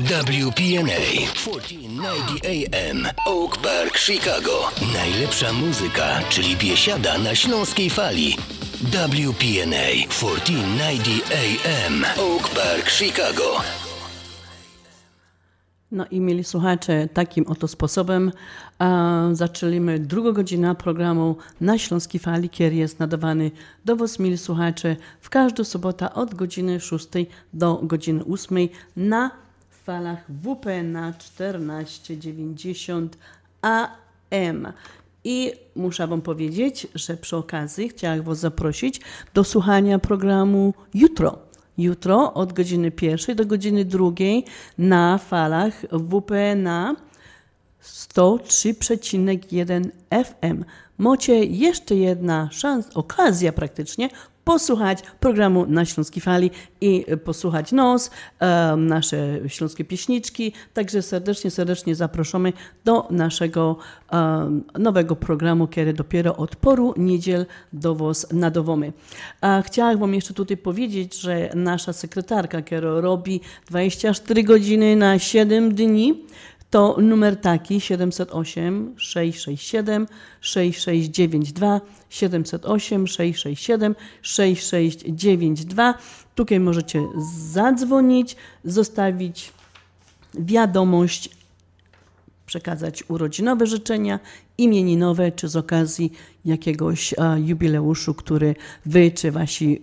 [SPEAKER 3] WPNA 1490 AM Oak Park, Chicago. Najlepsza muzyka, czyli biesiada na śląskiej fali. WPNA 1490 AM Oak Park, Chicago.
[SPEAKER 2] No i mieli słuchacze, takim oto sposobem a, zaczęliśmy drugą godzinę programu na Śląskiej Fali, który jest nadawany do Was, mieli słuchacze, w każdą sobotę od godziny 6 do godziny 8 na falach WP na 1490 AM. I muszę Wam powiedzieć, że przy okazji chciałam Was zaprosić do słuchania programu jutro. Jutro od godziny pierwszej do godziny drugiej na falach WP na 103,1 FM. Macie jeszcze jedna szans, okazja praktycznie posłuchać programu na Śląskiej Fali i posłuchać nos, e, nasze śląskie pieśniczki. Także serdecznie, serdecznie zapraszamy do naszego e, nowego programu, który dopiero od poru niedziel do was nadowomy. A chciałam wam jeszcze tutaj powiedzieć, że nasza sekretarka, która robi 24 godziny na 7 dni, to numer taki 708 667 6692 708 667 6692. Tutaj możecie zadzwonić, zostawić wiadomość, przekazać urodzinowe życzenia, imieninowe, czy z okazji jakiegoś a, jubileuszu, który wy, czy wasi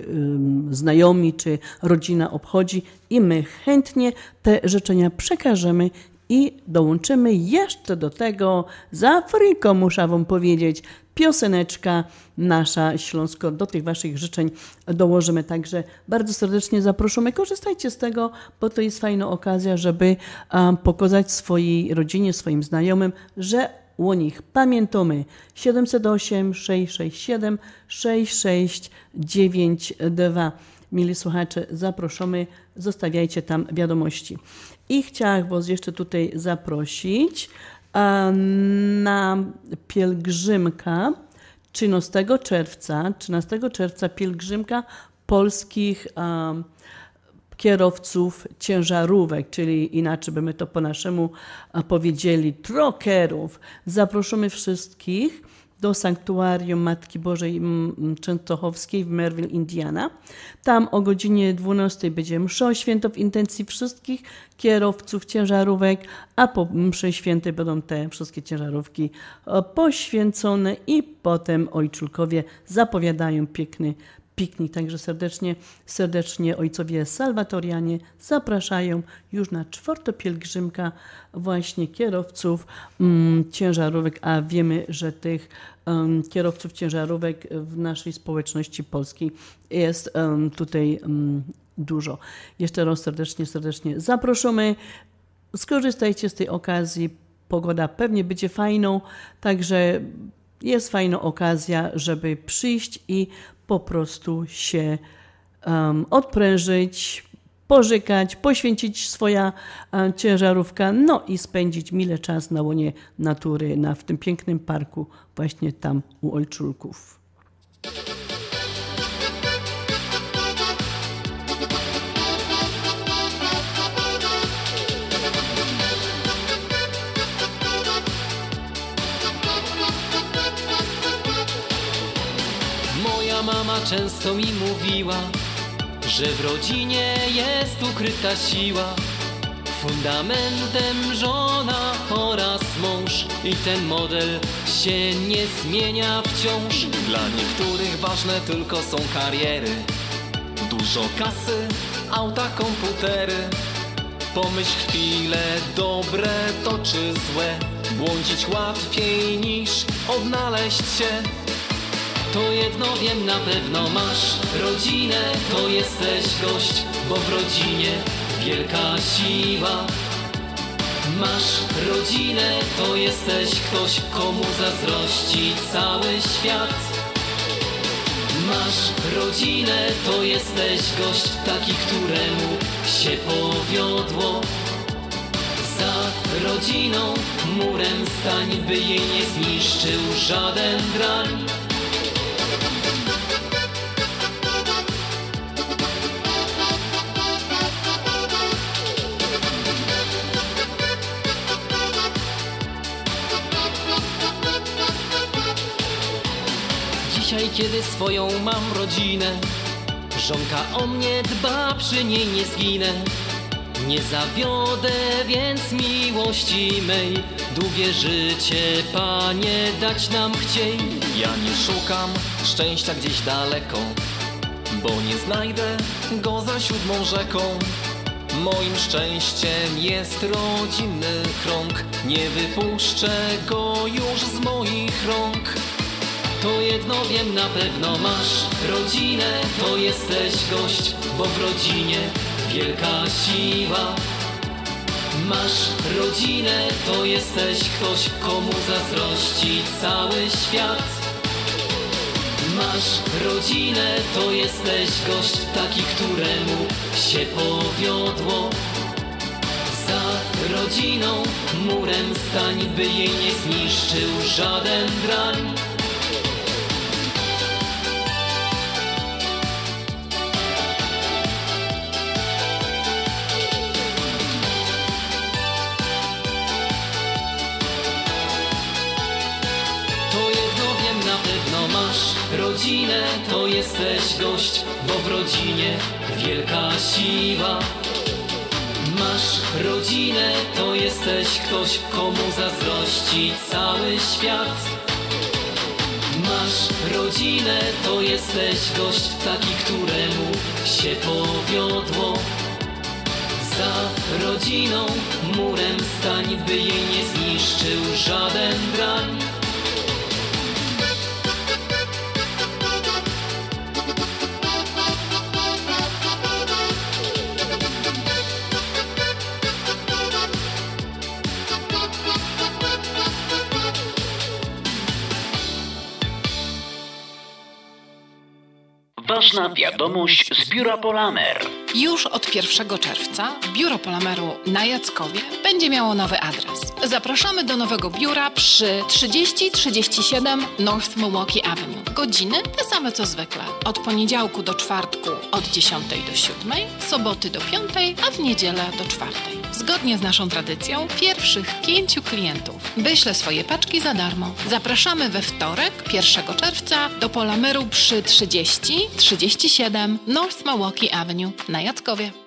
[SPEAKER 2] znajomi, czy rodzina obchodzi i my chętnie te życzenia przekażemy i dołączymy jeszcze do tego, za friko muszę wam powiedzieć, pioseneczka nasza śląsko. Do tych waszych życzeń dołożymy, także bardzo serdecznie zapraszamy. Korzystajcie z tego, bo to jest fajna okazja, żeby um, pokazać swojej rodzinie, swoim znajomym, że o nich pamiętamy. 708 667 6692. Mili słuchacze, zapraszamy, zostawiajcie tam wiadomości. I chciałam Was jeszcze tutaj zaprosić na pielgrzymka 13 czerwca, 13 czerwca pielgrzymka polskich kierowców ciężarówek, czyli inaczej by my to po naszemu powiedzieli, trokerów. Zapraszamy wszystkich do Sanktuarium Matki Bożej Częstochowskiej w Merville, Indiana. Tam o godzinie 12 będzie msza święto w intencji wszystkich kierowców ciężarówek, a po mszy świętej będą te wszystkie ciężarówki poświęcone i potem ojczulkowie zapowiadają piękny piknik. Także serdecznie, serdecznie ojcowie salwatorianie zapraszają już na czwartą pielgrzymka właśnie kierowców um, ciężarówek, a wiemy, że tych um, kierowców ciężarówek w naszej społeczności polskiej jest um, tutaj dużo. Jeszcze raz serdecznie, serdecznie zapraszamy. Skorzystajcie z tej okazji. Pogoda pewnie będzie fajną, także jest fajna okazja, żeby przyjść i po prostu się um, odprężyć, pożykać, poświęcić swoja um, ciężarówka, no i spędzić mile czas na łonie natury, na, w tym pięknym parku, właśnie tam u Ojczulków.
[SPEAKER 18] Często mi mówiła, że w rodzinie jest ukryta siła. Fundamentem żona oraz mąż i ten model się nie zmienia wciąż. Dla niektórych ważne tylko są kariery, dużo kasy, auta, komputery. Pomyśl chwilę, dobre to czy złe, błądzić łatwiej niż odnaleźć się. To jedno wiem na pewno masz rodzinę, to jesteś gość, bo w rodzinie wielka siła. Masz rodzinę, to jesteś ktoś, komu zazdrości cały świat. Masz rodzinę, to jesteś gość, taki, któremu się powiodło. Za rodziną murem stań, by jej nie zniszczył żaden drań. Kiedy swoją mam rodzinę, żonka o mnie dba, przy niej nie zginę. Nie zawiodę więc miłości mej, długie życie, Panie, dać nam chciej. Ja nie szukam szczęścia gdzieś daleko, bo nie znajdę go za siódmą rzeką. Moim szczęściem jest rodzinny krąg, nie wypuszczę go już z moich rąk. To jedno wiem na pewno masz rodzinę, to jesteś gość, bo w rodzinie wielka siła. Masz rodzinę, to jesteś ktoś, komu zazdrości cały świat. Masz rodzinę, to jesteś gość, taki, któremu się powiodło. Za rodziną murem stań, by jej nie zniszczył żaden drań. Rodzinę, to jesteś gość, bo w rodzinie wielka siła. Masz rodzinę, to jesteś ktoś, komu zazdrości cały świat. Masz rodzinę, to jesteś gość, taki, któremu się powiodło. Za rodziną murem stań, by jej nie zniszczył żaden drań.
[SPEAKER 8] Ważna wiadomość z biura Polamer.
[SPEAKER 19] Już od 1 czerwca biuro Polameru na Jackowie będzie miało nowy adres. Zapraszamy do nowego biura przy 3037 North Milwaukee Avenue. Godziny te same co zwykle. Od poniedziałku do czwartku od 10 do 7, soboty do 5, a w niedzielę do 4. Zgodnie z naszą tradycją, pierwszych pięciu klientów wyślę swoje paczki za darmo. Zapraszamy we wtorek, 1 czerwca do Polameru przy 30 37 North Milwaukee Avenue na Jackowie.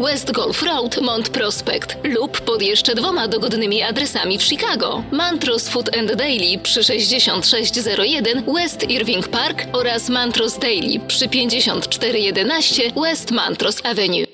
[SPEAKER 20] West Golf Road, Mont Prospect lub pod jeszcze dwoma dogodnymi adresami w Chicago. Mantros Food and Daily przy 6601 West Irving Park oraz Mantros Daily przy 5411 West Mantros Avenue.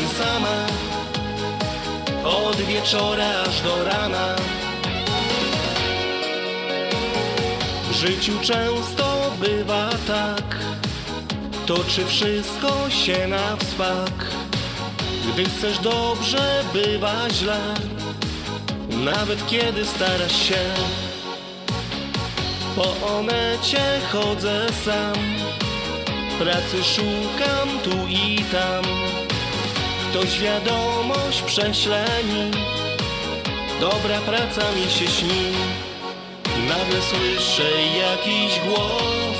[SPEAKER 15] Jestem sama. Od wieczora aż do rana. W życiu często bywa tak.
[SPEAKER 21] To czy wszystko się na wspak? Gdy chcesz dobrze, bywa źle. Nawet kiedy starasz się. Po onecie chodzę sam. Pracy szukam tu i tam Ktoś wiadomość prześle mi. Dobra praca mi się śni. Nagle słyszę jakiś głos.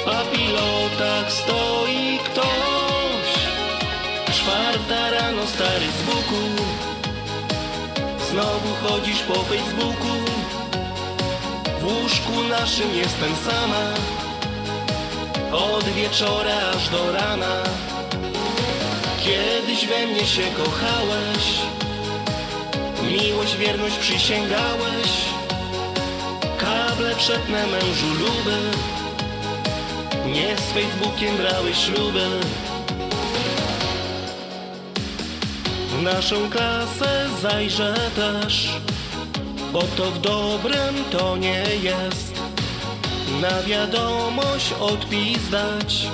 [SPEAKER 21] W papilotach stoi ktoś. Czwarta rano stary z buku. Znowu chodzisz po Facebooku. W łóżku naszym jestem sama. Od wieczora aż do rana Kiedyś we mnie się kochałeś Miłość, wierność przysięgałeś. Kable przetnę mężu luby Nie z Facebookiem brałeś śluby W naszą klasę zajrzę też Bo to w dobrym tonie jest. Na wiadomość odpis dać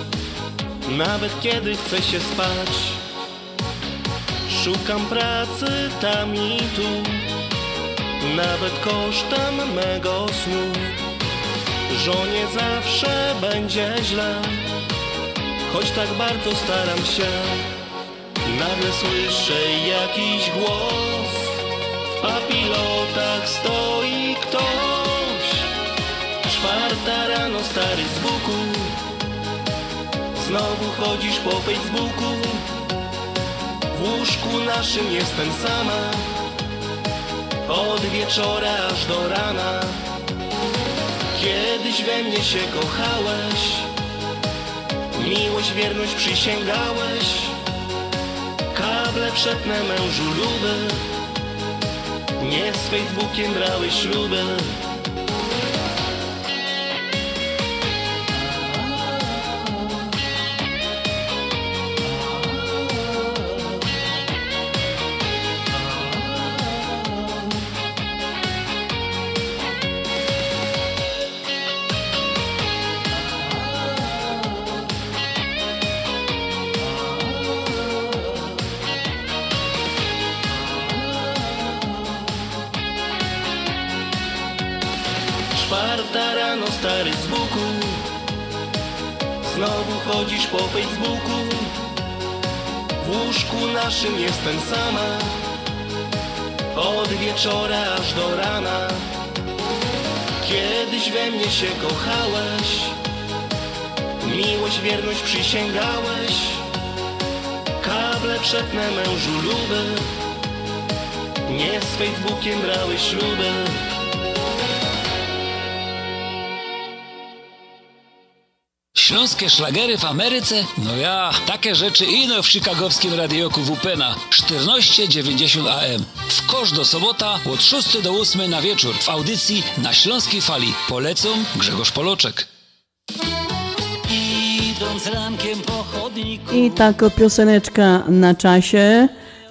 [SPEAKER 21] Nawet kiedy chce się spać Szukam pracy tam i tu. Nawet kosztem mego snu. Żonie zawsze będzie źle. Choć tak bardzo staram się. Nagle słyszę jakiś głos. W papilotach stoi ktoś. Czwarta rano stary z buku. Znowu chodzisz po Facebooku łóżku naszym jestem sama. Od wieczora aż do rana. Kiedyś we mnie się kochałeś. Miłość, wierność przysięgałeś. Kable przetnę mężu luby Nie z Facebookiem brałeś śluby naszym jestem sama. Od wieczora aż do rana. Kiedyś we mnie się kochałeś Miłość, wierność przysięgałeś. Kable przetnę mężu luby Nie z Facebookiem brałeś śluby
[SPEAKER 22] Śląskie szlagery w Ameryce? No ja, takie rzeczy ino w chicagowskim radioku WP na 1490 AM. W kosz do sobota od 6 do 8 na wieczór w audycji na Śląskiej Fali. Polecą Grzegorz Poloczek.
[SPEAKER 23] Idąc rankiem po chodniku
[SPEAKER 2] I tak pioseneczka na czasie.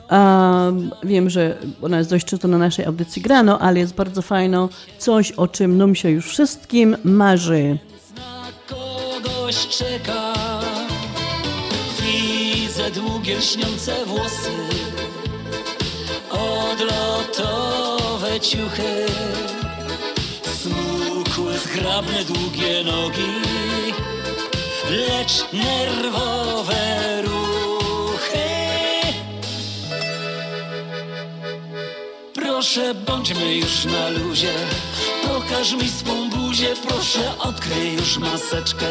[SPEAKER 2] A, wiem, że ona jest dość często na naszej audycji grano, ale jest bardzo fajno. Coś, o czym nam się już wszystkim marzy.
[SPEAKER 23] Kogoś czeka. Widzę długie lśniące włosy Odlotowe ciuchy. Smukłe, zgrabne, długie nogi Lecz nerwowe ruchy Proszę, bądźmy już na luzie. Pokaż mi swą buzię, proszę odkryj już maseczkę.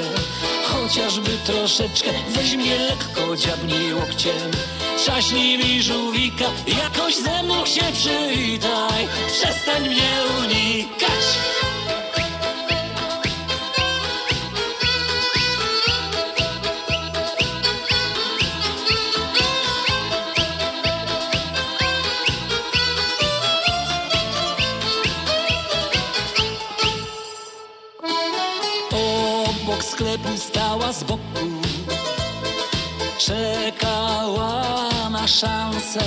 [SPEAKER 23] Chociażby troszeczkę, weź mnie lekko, dziabnij łokciem. Trzaśnij mi żółwika, jakoś ze mną się przywitaj Przestań mnie unikać sklepu stała z boku. Czekała na szansę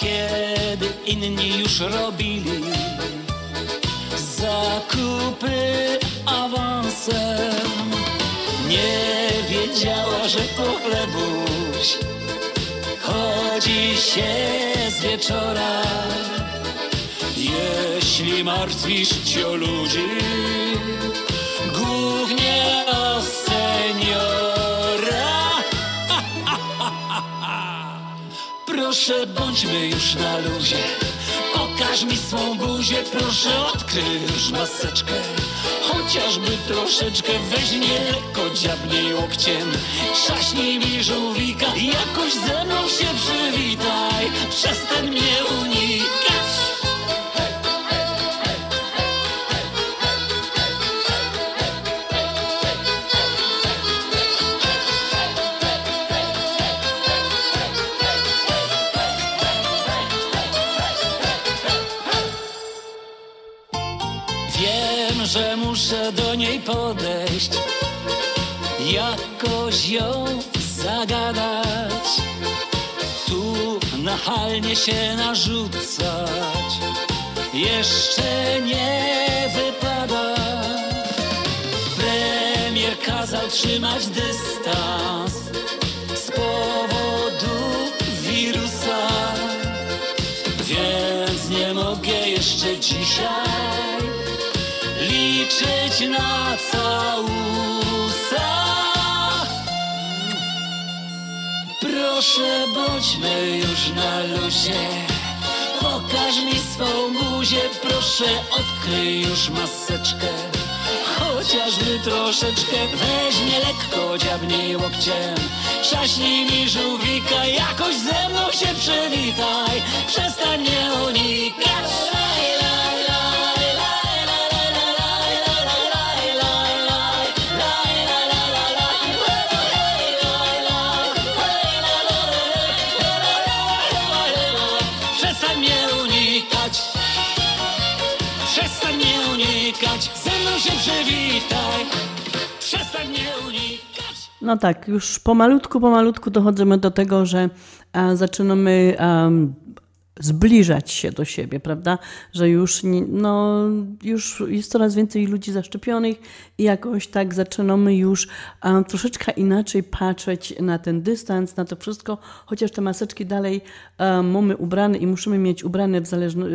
[SPEAKER 23] Kiedy inni już robili Zakupy awansem
[SPEAKER 15] Nie wiedziała, że to chlebuś Chodzi się z wieczora. Jeśli martwisz się o ludzi Głównie o seniora. Proszę bądźmy już na luzie. Pokaż mi swą buzię, proszę odkryj już maseczkę. Chociażby troszeczkę weź mnie lekko dziabnij łokciem. Trzaśnij mi żółwika, jakoś ze mną się przywitaj. Przestań mnie unikać że muszę do niej podejść. Jakoś ją zagadać Tu nachalnie się narzucać Jeszcze nie wypada. Premier kazał trzymać dystans Z powodu wirusa Więc nie mogę jeszcze dzisiaj liczyć na całusa. Proszę, bądźmy już na luzie. Pokaż mi swą buzię, proszę, odkryj już maseczkę. Chociażby troszeczkę, weź mnie lekko, dziabnij łokciem. Trzaśnij mi żółwika, jakoś ze mną się przywitaj. Przestań mnie unikać.
[SPEAKER 2] No tak, już pomalutku, pomalutku dochodzimy do tego, że a, zaczynamy am, zbliżać się do siebie, prawda? Że już, no, już jest coraz więcej ludzi zaszczepionych i jakoś tak zaczynamy już a, troszeczkę inaczej patrzeć na ten dystans, na to wszystko, chociaż te maseczki dalej a, mamy ubrane i musimy mieć ubrane w zależności,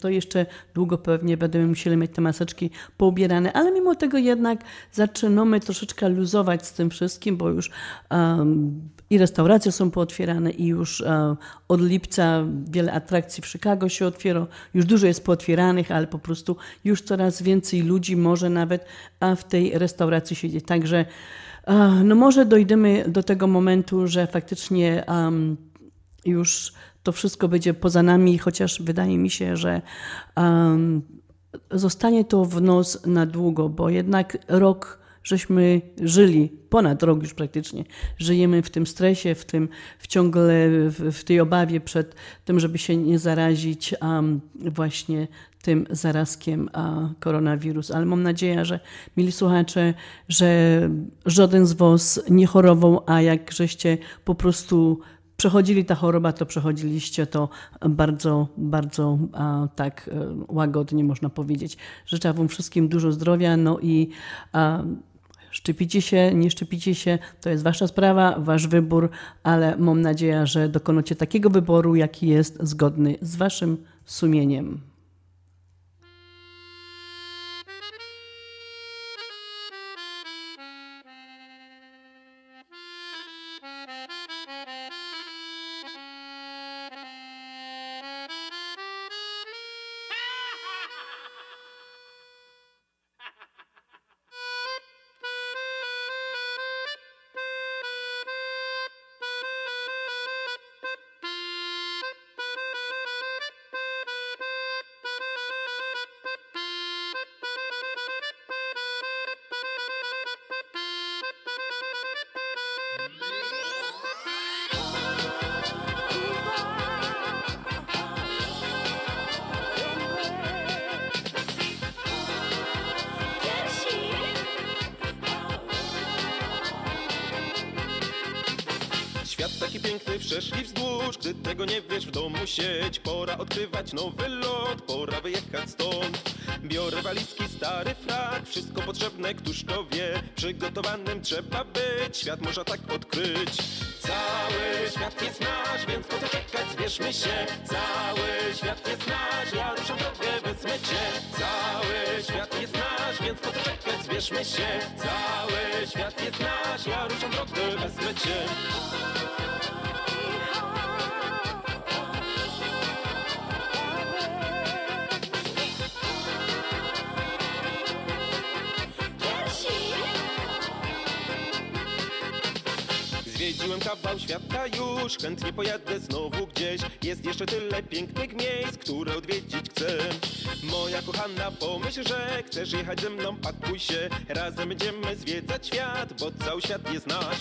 [SPEAKER 2] to jeszcze długo pewnie będziemy musieli mieć te maseczki poubierane, ale mimo tego jednak zaczynamy troszeczkę luzować z tym wszystkim, bo już um, i restauracje są pootwierane i już e, od lipca wiele atrakcji w Chicago się otwiera. Już dużo jest pootwieranych, ale po prostu już coraz więcej ludzi może nawet e, w tej restauracji siedzieć. Także e, no może dojdziemy do tego momentu, że faktycznie już to wszystko będzie poza nami, chociaż wydaje mi się, że zostanie to w nos na długo, bo jednak rok żeśmy żyli, ponad rok już praktycznie, żyjemy w tym stresie, w tym w ciągle w, w tej obawie przed tym, żeby się nie zarazić właśnie tym zarazkiem a, koronawirus. Ale mam nadzieję, że mili słuchacze, że żaden z was nie chorował, a jak żeście po prostu przechodzili ta choroba, to przechodziliście to bardzo, bardzo a, tak e, łagodnie, można powiedzieć. Życzę Wam wszystkim dużo zdrowia, no i a, Szczepicie się, nie szczepicie się, to jest Wasza sprawa, Wasz wybór, ale mam nadzieję, że dokonacie takiego wyboru, jaki jest zgodny z Waszym sumieniem.
[SPEAKER 24] Trzeba być Świat można tak odkryć. Cały świat jest nasz, więc po co czekać, zbierzmy się. Cały świat jest nasz, ja ruszam drogę, wezmę cię Cały świat jest nasz, więc po co czekać, zbierzmy się. Cały świat jest nasz, ja ruszam drogę, wezmę cię Zwiedziłem kawał świata już, chętnie pojadę znowu gdzieś. Jest jeszcze tyle pięknych miejsc, które odwiedzić chcę. Moja kochana, pomyśl, że chcesz jechać ze mną, pakuj się. Razem będziemy zwiedzać świat, bo cały świat jest nasz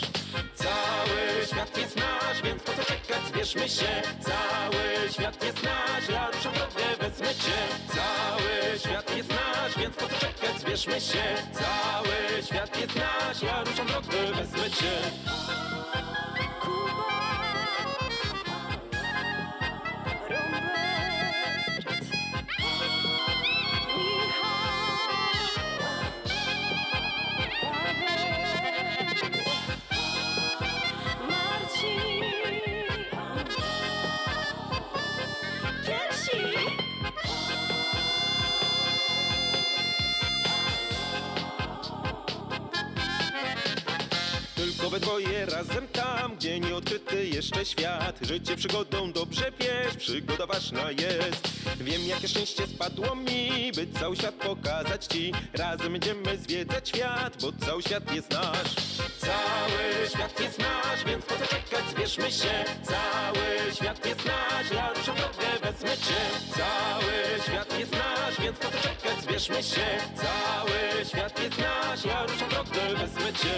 [SPEAKER 24] Cały świat jest nasz, więc po co czekać, zbierzmy się. Cały świat jest nasz, ja ruszam drogę, wezmę cię. Cały świat jest nasz, więc po co czekać, zbierzmy się Cały świat jest nasz, ja ruszam drogę, wezmę cię Dwoje razem tam, gdzie nieodkryty jeszcze świat. Życie przygodą dobrze wiesz, przygoda ważna jest. Wiem jakie szczęście spadło mi, by cały świat pokazać ci. Razem będziemy zwiedzać świat, bo cały świat jest nasz. Cały świat jest nasz, więc po co czekać, zbierzmy się. Cały świat jest nasz, ja ruszam drogę, wezmę cię. Cały świat jest nasz, więc po co czekać, zbierzmy się. Cały świat jest nasz, ja ruszam drogę, wezmę cię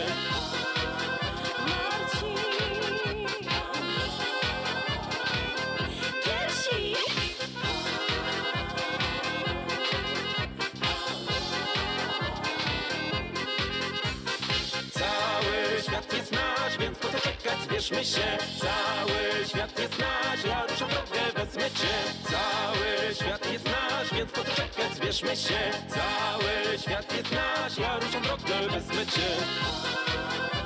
[SPEAKER 24] zbierzmy się Cały świat jest nasz, ja drogę, wezmę cię. Cały świat jest nasz, więc po czekać, zbierzmy się. Cały świat jest nasz, ja ruszam drogę, wezmę cię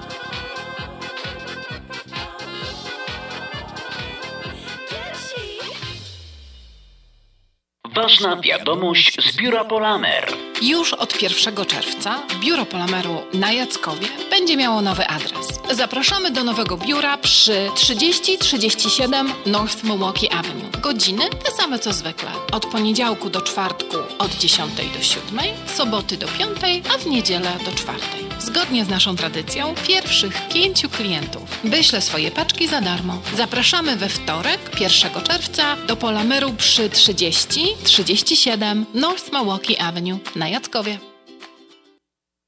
[SPEAKER 8] Ważna wiadomość z biura Polamer.
[SPEAKER 19] Już od 1 czerwca biuro Polameru na Jackowie będzie miało nowy adres. Zapraszamy do nowego biura przy 3037 North Milwaukee Avenue. Godziny te same co zwykle. Od poniedziałku do czwartku od 10 do 7, soboty do 5, a w niedzielę do 4. Zgodnie z naszą tradycją, pierwszych pięciu klientów wyślę swoje paczki za darmo. Zapraszamy we wtorek, 1 czerwca do Polameru przy 30 37 North Milwaukee Avenue na Jackowie.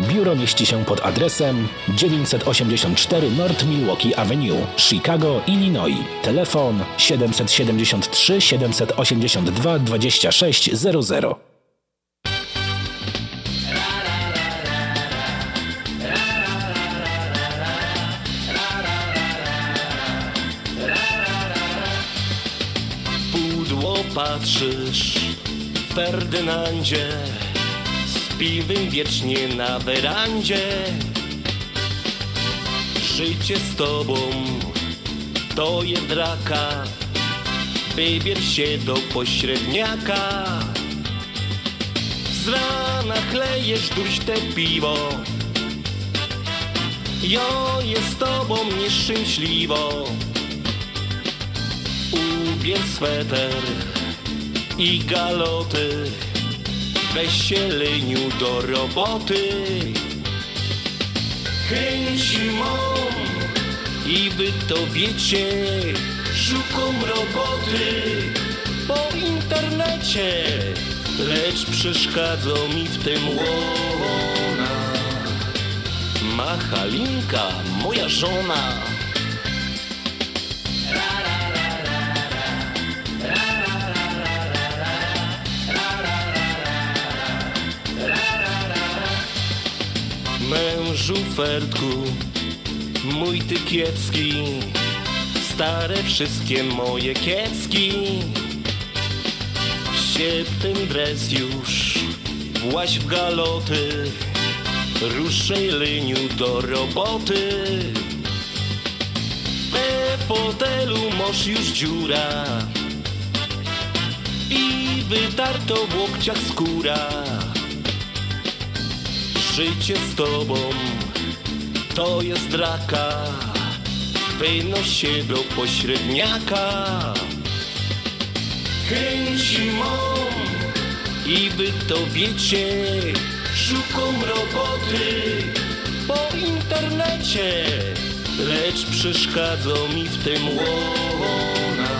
[SPEAKER 25] Biuro mieści się pod adresem 984 North Milwaukee Avenue, Chicago, Illinois. Telefon 773 782 2600.
[SPEAKER 24] Pudło
[SPEAKER 21] patrzysz, Ferdynandzie, z piwem wiecznie na werandzie. Życie z tobą to draka, wybierz się do pośredniaka. Z rana chlejesz duś te piwo, Jo jest z tobą nieszczęśliwo. Ubierz sweter i galoty, weź się do roboty. Chęci mą i wy to wiecie, szukam roboty po internecie, lecz przeszkadzą mi w tym łona. Ma Halinka, moja żona. Mężu Fertku, mój ty kiepski, stare wszystkie moje kiecki. Siep ten dres już, właś w galoty, ruszaj liniu do roboty. We fotelu masz już dziura i wytarto w łokciach skóra. Życie z tobą to jest draka, wynoś się do pośredniaka. Chęci mą i wy to wiecie, szukam roboty po internecie, lecz przeszkadzą mi w tym łona.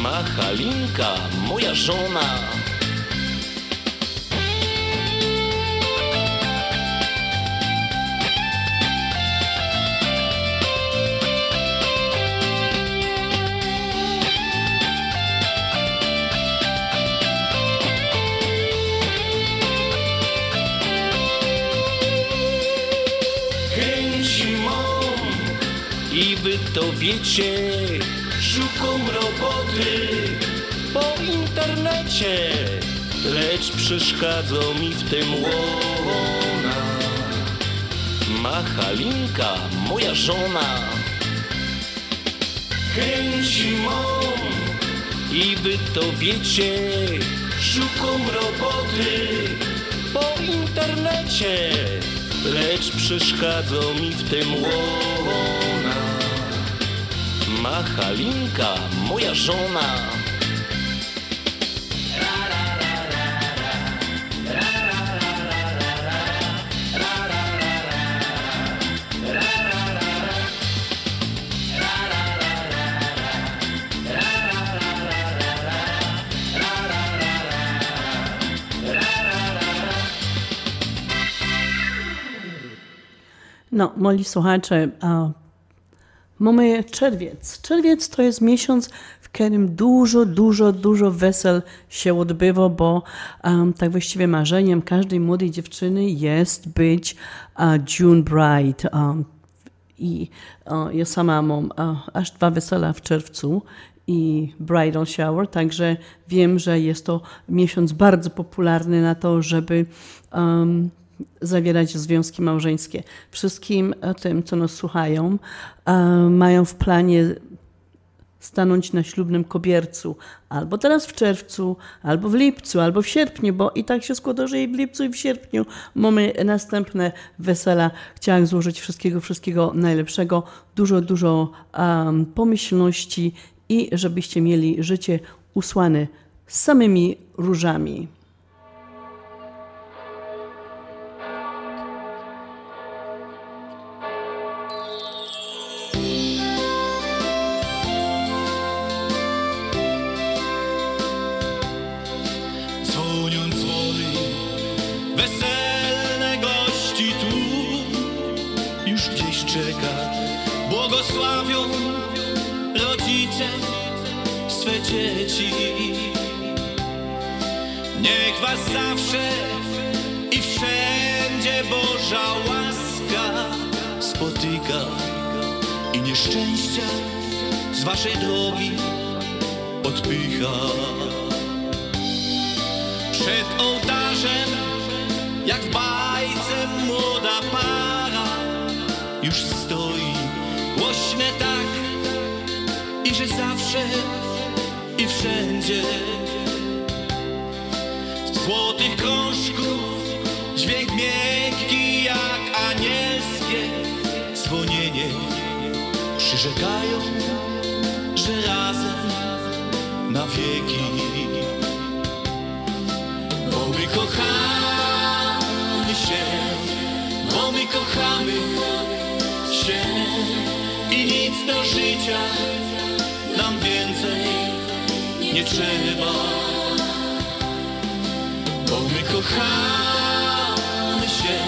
[SPEAKER 21] Ma Halinka, moja żona. I wy to wiecie, szukam roboty po internecie, lecz przeszkadzą mi w tym łona. Ma Halinka, moja żona. Chęci mą i wy to wiecie, szukam roboty po internecie, lecz przeszkadzą mi w tym łona. Ma Halinka, moja żona.
[SPEAKER 2] No, moi słuchacze, mamy czerwiec. Czerwiec to jest miesiąc, w którym dużo, dużo, dużo wesel się odbywa, bo um, tak właściwie marzeniem każdej młodej dziewczyny jest być uh, June Bride. Um, I uh, ja sama mam uh, aż dwa wesela w czerwcu i bridal shower, także wiem, że jest to miesiąc bardzo popularny na to, żeby um, zawierać związki małżeńskie. Wszystkim tym, co nas słuchają, mają w planie stanąć na ślubnym kobiercu albo teraz w czerwcu, albo w lipcu, albo w sierpniu, bo i tak się składa, że i w lipcu, i w sierpniu mamy następne wesela. Chciałam złożyć wszystkiego, wszystkiego najlepszego, dużo, dużo um, pomyślności i żebyście mieli życie usłane samymi różami.
[SPEAKER 26] Zawsze i wszędzie Boża łaska spotyka i nieszczęścia z waszej drogi
[SPEAKER 14] odpycha. Przed ołtarzem, jak w bajce młoda para, już stoi głośne tak, i że zawsze i wszędzie złotych krążków dźwięk miękki jak anielskie dzwonienie. Przyrzekają, że razem na wieki. Bo my kochamy się bo my kochamy się. I nic do życia nam więcej nie trzeba my kochamy się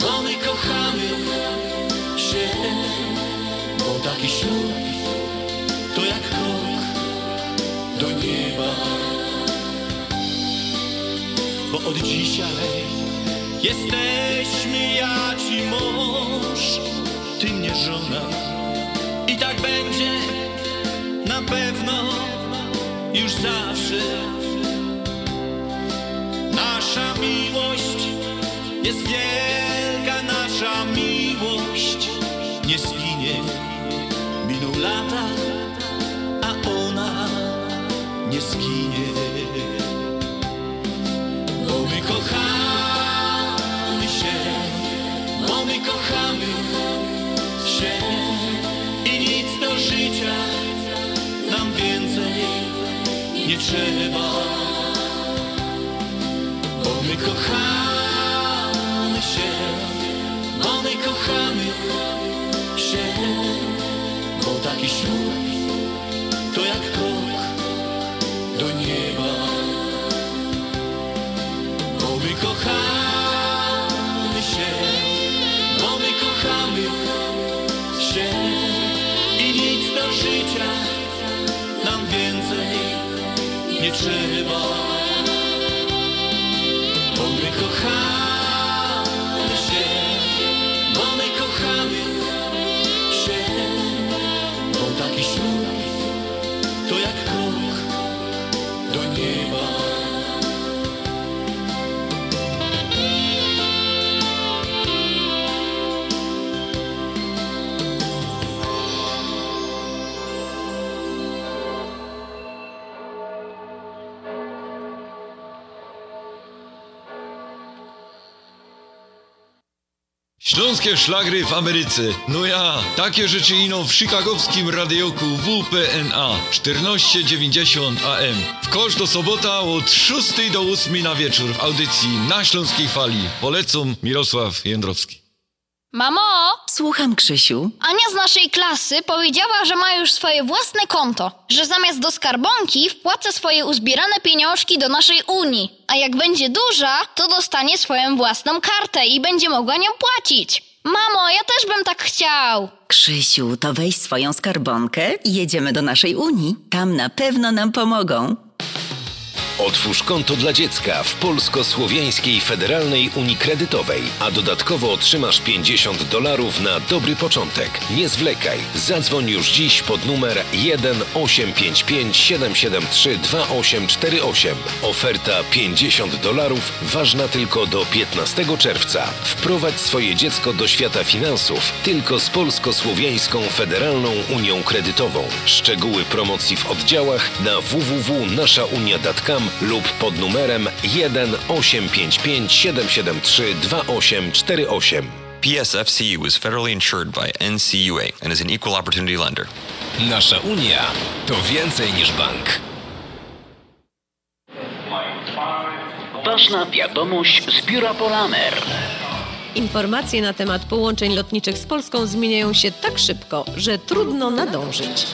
[SPEAKER 14] bo my kochamy się. Bo taki ślub to jak krok do nieba. Bo od dzisiaj jesteśmy ja ci mąż ty mnie żona. I tak będzie na pewno już zawsze nasza miłość. Jest wielka nasza miłość. Nie zginie. Miną lata a ona nie zginie. Bo my kochamy się. Bo my kochamy się. I nic do życia nam więcej nie trzeba taki ślub to jak krok do nieba. Bo my kochamy się bo my kochamy się i nic do życia nam więcej nie trzeba. Bo my kochamy
[SPEAKER 17] Szlagry w Ameryce. No ja, takie rzeczy ino w chicagowskim radioku WPNA 1490 AM. W kosz do sobota od 6 do 8 na wieczór w audycji na Śląskiej Fali. Polecam Mirosław Jędrowski.
[SPEAKER 20] Mamo!
[SPEAKER 27] Słucham, Krzysiu.
[SPEAKER 20] Ania z naszej klasy powiedziała, że ma już swoje własne konto, że zamiast do skarbonki wpłaca swoje uzbierane pieniążki do naszej Unii, a jak będzie duża, to dostanie swoją własną kartę i będzie mogła nią płacić. Mamo, ja też bym tak chciał.
[SPEAKER 27] Krzysiu, to weź swoją skarbonkę i jedziemy do naszej Unii. Tam na pewno nam pomogą.
[SPEAKER 3] Otwórz konto dla dziecka w Polsko-Słowiańskiej Federalnej Unii Kredytowej, a dodatkowo otrzymasz 50 dolarów na dobry początek. Nie zwlekaj. Zadzwoń już dziś pod numer 1 855 773 2848. Oferta 50 dolarów ważna tylko do 15 czerwca. Wprowadź swoje dziecko do świata finansów tylko z Polsko-Słowiańską Federalną Unią Kredytową. Szczegóły promocji w oddziałach na www.naszaunia.com lub pod numerem 1 855 773 2848.
[SPEAKER 28] PSFCU is federally insured by NCUA and is an equal opportunity lender.
[SPEAKER 3] Nasza Unia to więcej niż bank.
[SPEAKER 29] Ważna wiadomość z biura Polamer.
[SPEAKER 9] Informacje na temat połączeń lotniczych z Polską zmieniają się tak szybko, że trudno nadążyć.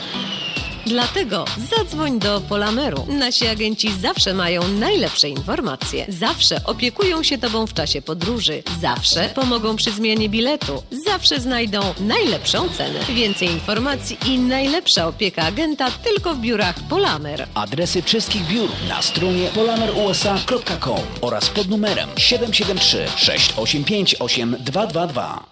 [SPEAKER 9] Dlatego zadzwoń do Polameru. Nasi agenci zawsze mają najlepsze informacje. Zawsze opiekują się Tobą w czasie podróży. Zawsze pomogą przy zmianie biletu. Zawsze znajdą najlepszą cenę. Więcej informacji i najlepsza opieka agenta tylko w biurach Polamer.
[SPEAKER 8] Adresy wszystkich biur na stronie polamerusa.com oraz pod numerem 773 685 8222.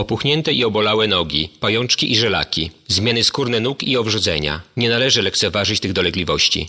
[SPEAKER 30] Opuchnięte i obolałe nogi, pajączki i żelaki, zmiany skórne nóg i owrzodzenia. Nie należy lekceważyć tych dolegliwości.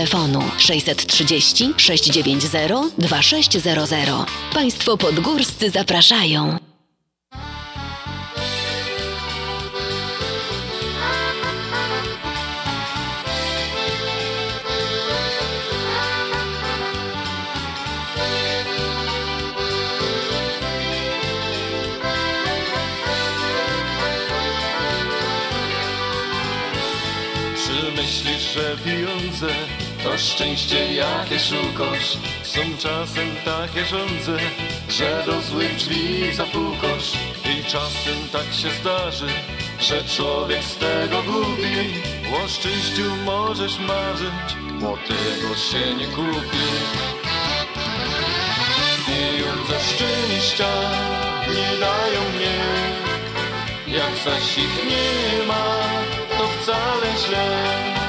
[SPEAKER 31] telefonu 630 690 2600. Państwo podgórscy zapraszają.
[SPEAKER 32] Czy myślisz, że pieniądze to szczęście jakie szukasz Są czasem takie żądze Że do złych drzwi zapukasz. I czasem tak się zdarzy Że człowiek z tego gubi. O szczęściu możesz marzyć Bo tego się nie kupi. Pieniądze szczęścia nie dają mnie. Jak zaś ich nie ma To wcale źle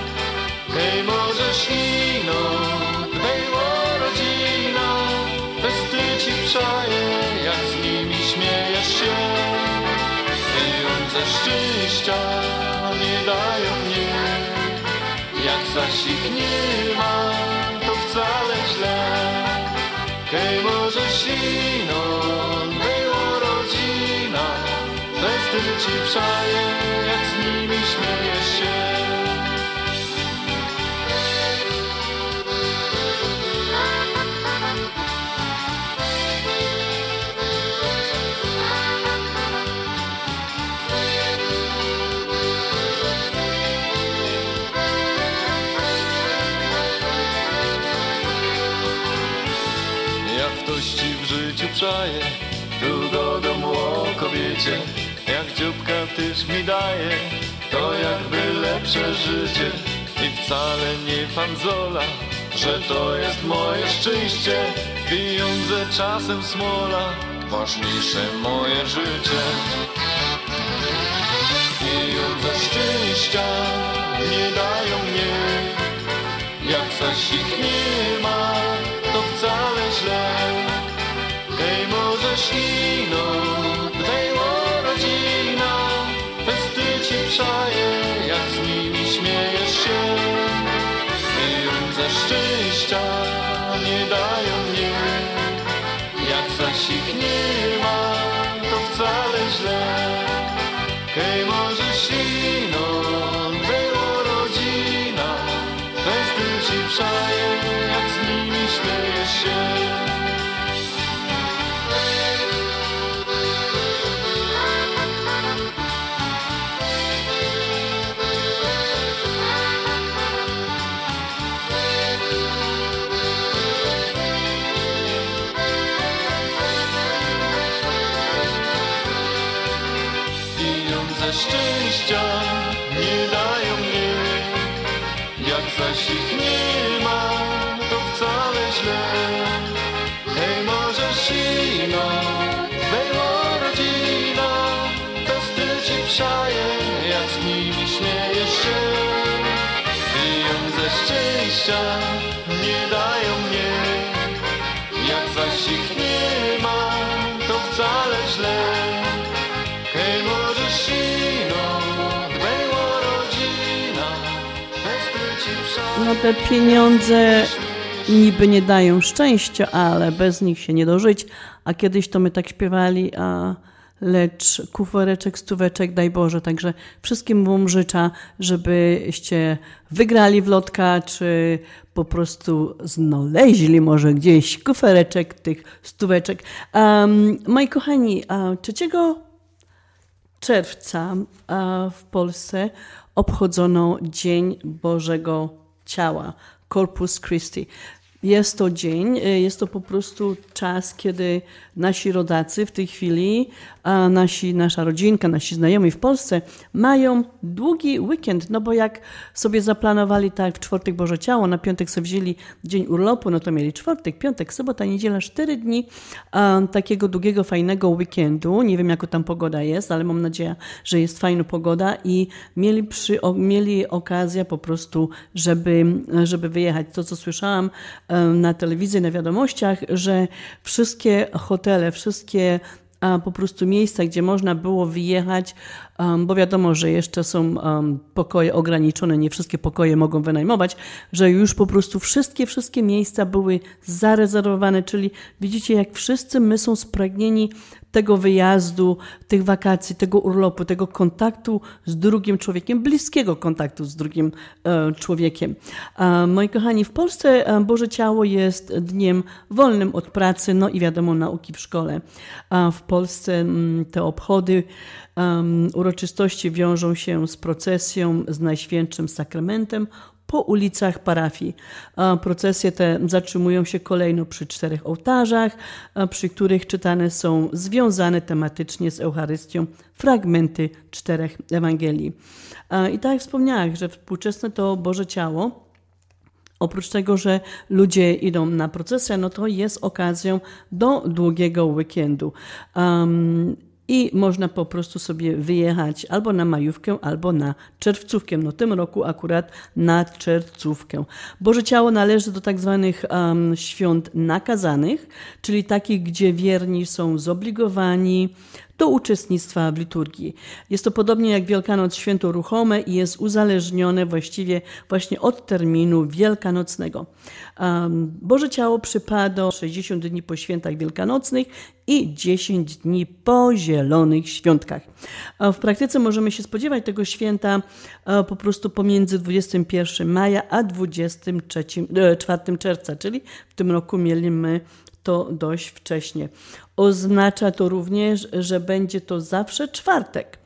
[SPEAKER 32] Hej, możesz ino, dbej o rodzinę, festy ci przaje, jak z nimi śmiejesz się. Pieniądze szczęścia nie dają mnie, jak zaś ich nie ma, to wcale źle. Hej, możesz ino, dbej o rodzinę, festy ci przaje, jak z nimi w życiu przaje Tu do domu o kobiecie Jak dzióbka tyż mi daje. To jakby lepsze życie I wcale nie fanzola Że to jest moje szczęście. Pieniądze czasem smola Ważniejsze moje życie. Pieniądze szczęścia nie dają mnie Jak zaś ich nie możesz
[SPEAKER 2] No te pieniądze niby nie dają szczęścia, ale bez nich się nie dożyć. A kiedyś to my tak śpiewali, a lecz kufereczek, stóweczek, daj Boże. Także wszystkim wam życzę, żebyście wygrali w lotka, czy po prostu znaleźli może gdzieś kufereczek tych stóweczek. Um, moi kochani, a 3 czerwca w Polsce obchodzono Dzień Bożego Ciała, Corpus Christi. Jest to dzień, y, jest to po prostu czas, kiedy nasi rodacy w tej chwili, a nasi, nasza rodzinka, nasi znajomi w Polsce mają długi weekend, no bo jak sobie zaplanowali tak w czwartek Boże Ciało, na piątek sobie wzięli dzień urlopu, no to mieli czwartek, piątek, sobota, niedziela, cztery dni takiego długiego, fajnego weekendu. Nie wiem, jaka tam pogoda jest, ale mam nadzieję, że jest fajna pogoda i mieli, przy, o, mieli okazję po prostu, żeby, żeby wyjechać. To, co słyszałam na telewizji, na wiadomościach, że wszystkie hotele, wszystkie po prostu miejsca, gdzie można było wyjechać, bo wiadomo, że jeszcze są pokoje ograniczone, nie wszystkie pokoje mogą wynajmować, że już po prostu wszystkie, wszystkie miejsca były zarezerwowane, czyli widzicie, jak wszyscy my są spragnieni tego wyjazdu, tych wakacji, tego urlopu, tego kontaktu z drugim człowiekiem, bliskiego kontaktu z drugim e, człowiekiem. E, moi kochani, w Polsce e, Boże Ciało jest dniem wolnym od pracy, no i wiadomo, nauki w szkole. W Polsce m, te obchody uroczystości wiążą się z procesją z Najświętszym Sakramentem po ulicach parafii. Procesje te zatrzymują się kolejno przy czterech ołtarzach, przy których czytane są związane tematycznie z Eucharystią fragmenty czterech Ewangelii. I tak jak wspomniałam, że współczesne to Boże Ciało Oprócz tego, że ludzie idą na procesję, no to jest okazją do długiego weekendu. I można po prostu sobie wyjechać albo na majówkę, albo na czerwcówkę. No tym roku akurat na czerwcówkę. Boże Ciało należy do tak zwanych um, świąt nakazanych, czyli takich, gdzie wierni są zobligowani do uczestnictwa w liturgii. Jest to podobnie jak Wielkanoc święto ruchome i jest uzależnione właściwie właśnie od terminu wielkanocnego. Boże Ciało przypada 60 dni po świętach wielkanocnych i 10 dni po zielonych świątkach. W praktyce możemy się spodziewać tego święta e, po prostu pomiędzy 21 maja a 23, e, 4 czerwca, czyli w tym roku mieliśmy to dość wcześnie. Oznacza to również, że będzie to zawsze czwartek.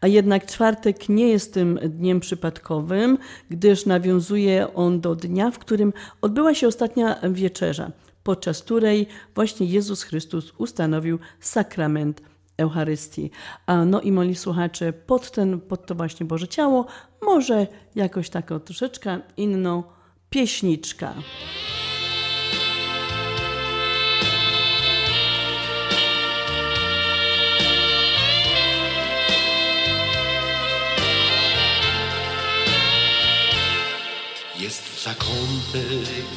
[SPEAKER 2] A jednak czwartek nie jest tym dniem przypadkowym, gdyż nawiązuje on do dnia, w którym odbyła się ostatnia wieczerza, podczas której właśnie Jezus Chrystus ustanowił sakrament Eucharystii. A no i moi słuchacze, pod, ten, pod to właśnie Boże Ciało, może jakoś taką troszeczkę inną pieśniczka.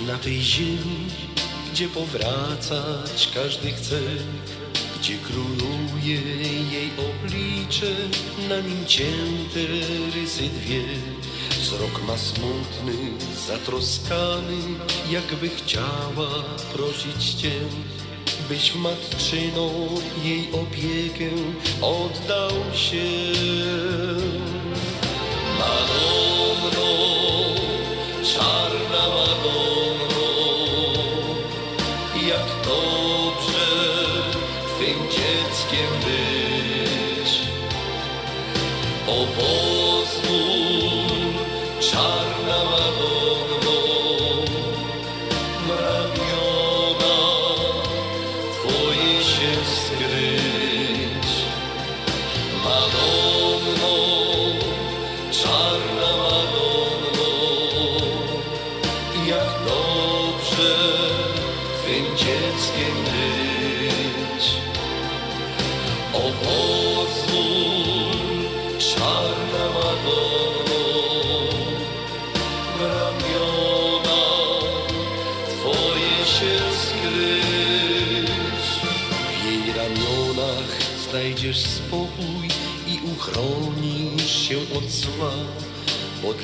[SPEAKER 14] Na tej ziemi, gdzie powracać każdy chce, gdzie króluje jej oblicze, na nim cięte rysy dwie. Wzrok ma smutny, zatroskany, jakby chciała prosić Cię, byś w matczyną jej opiekę oddał się. Madonno, czarna Madonno, jak dobrze Twym dzieckiem być. O pozwól,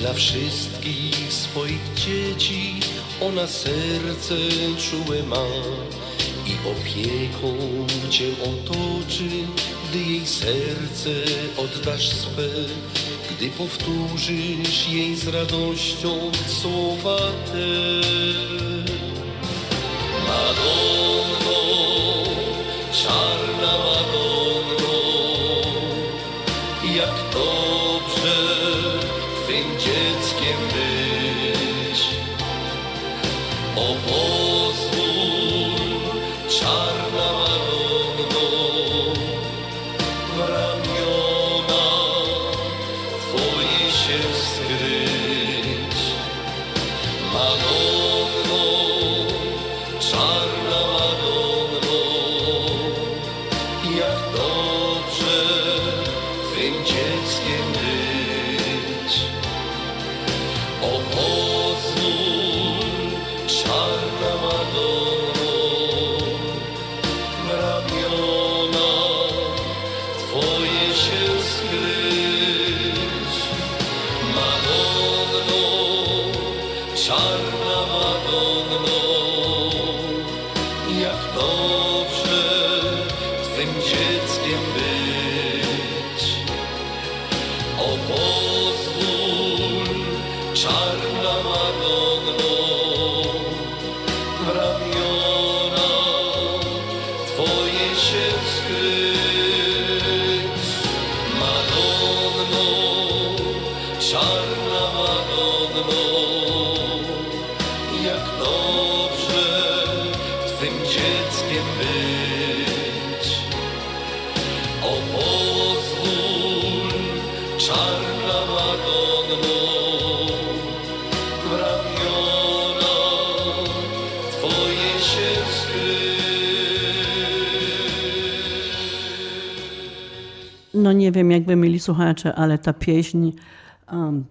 [SPEAKER 14] dla wszystkich swoich dzieci ona serce czułe ma i opieką cię otoczy, gdy jej serce oddasz swe, gdy powtórzysz jej z radością słowa te.
[SPEAKER 2] Wiem, jak wy mieli słuchacze, ale ta pieśń um,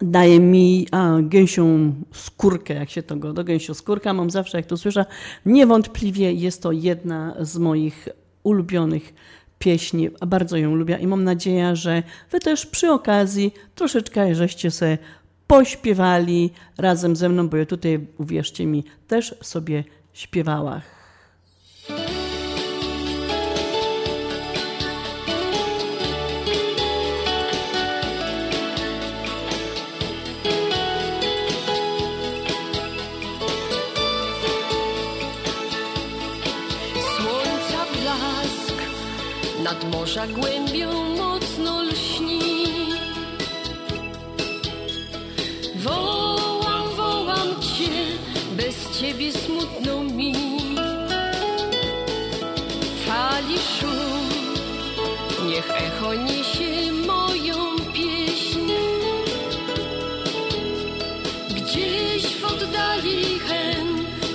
[SPEAKER 2] daje mi a, gęsią skórkę, jak się to go, do gęsią skórka mam zawsze, jak to słyszę. Niewątpliwie jest to jedna z moich ulubionych pieśni, bardzo ją lubię i mam nadzieję, że wy też przy okazji troszeczkę żeście se pośpiewali razem ze mną, bo ja tutaj, uwierzcie mi, też sobie śpiewała.
[SPEAKER 18] Nad morza głębią mocno lśni. Wołam, wołam cię, bez ciebie smutno mi. Fali szum, niech echo niesie moją pieśń. Gdzieś w oddali hen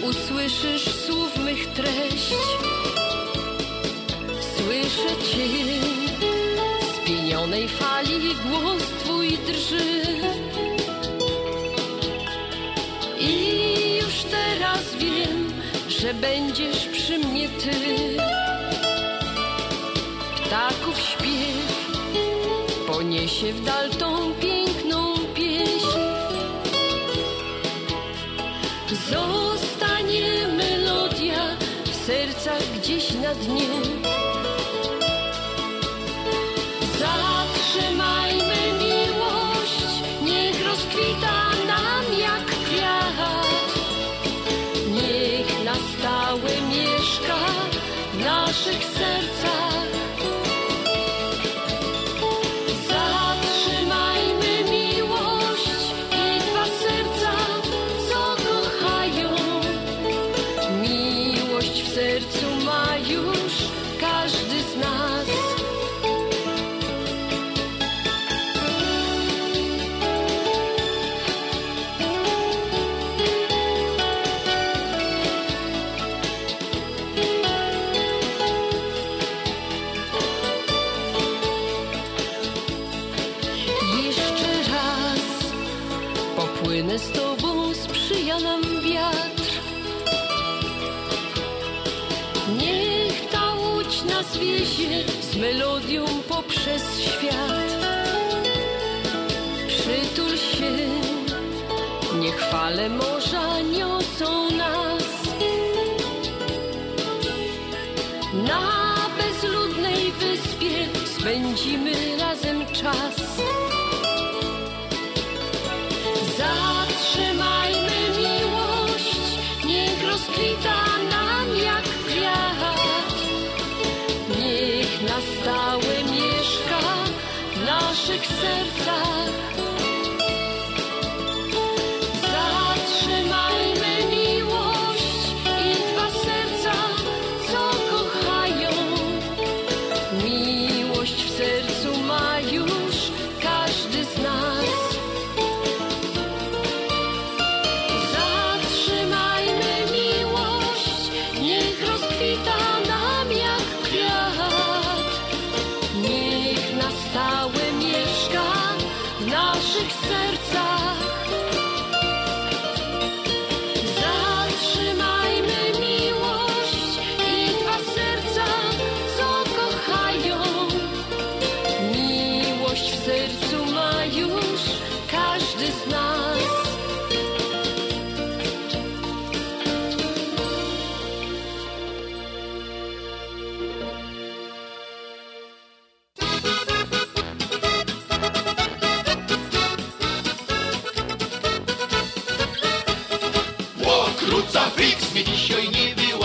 [SPEAKER 18] usłyszysz słów mych treść. Słyszę cię, spienionej fali głos twój drży. I już teraz wiem, że będziesz przy mnie ty. Ptaków śpiew poniesie w dal tą piękną pieśń. Zostanie melodia w sercach gdzieś na dnie.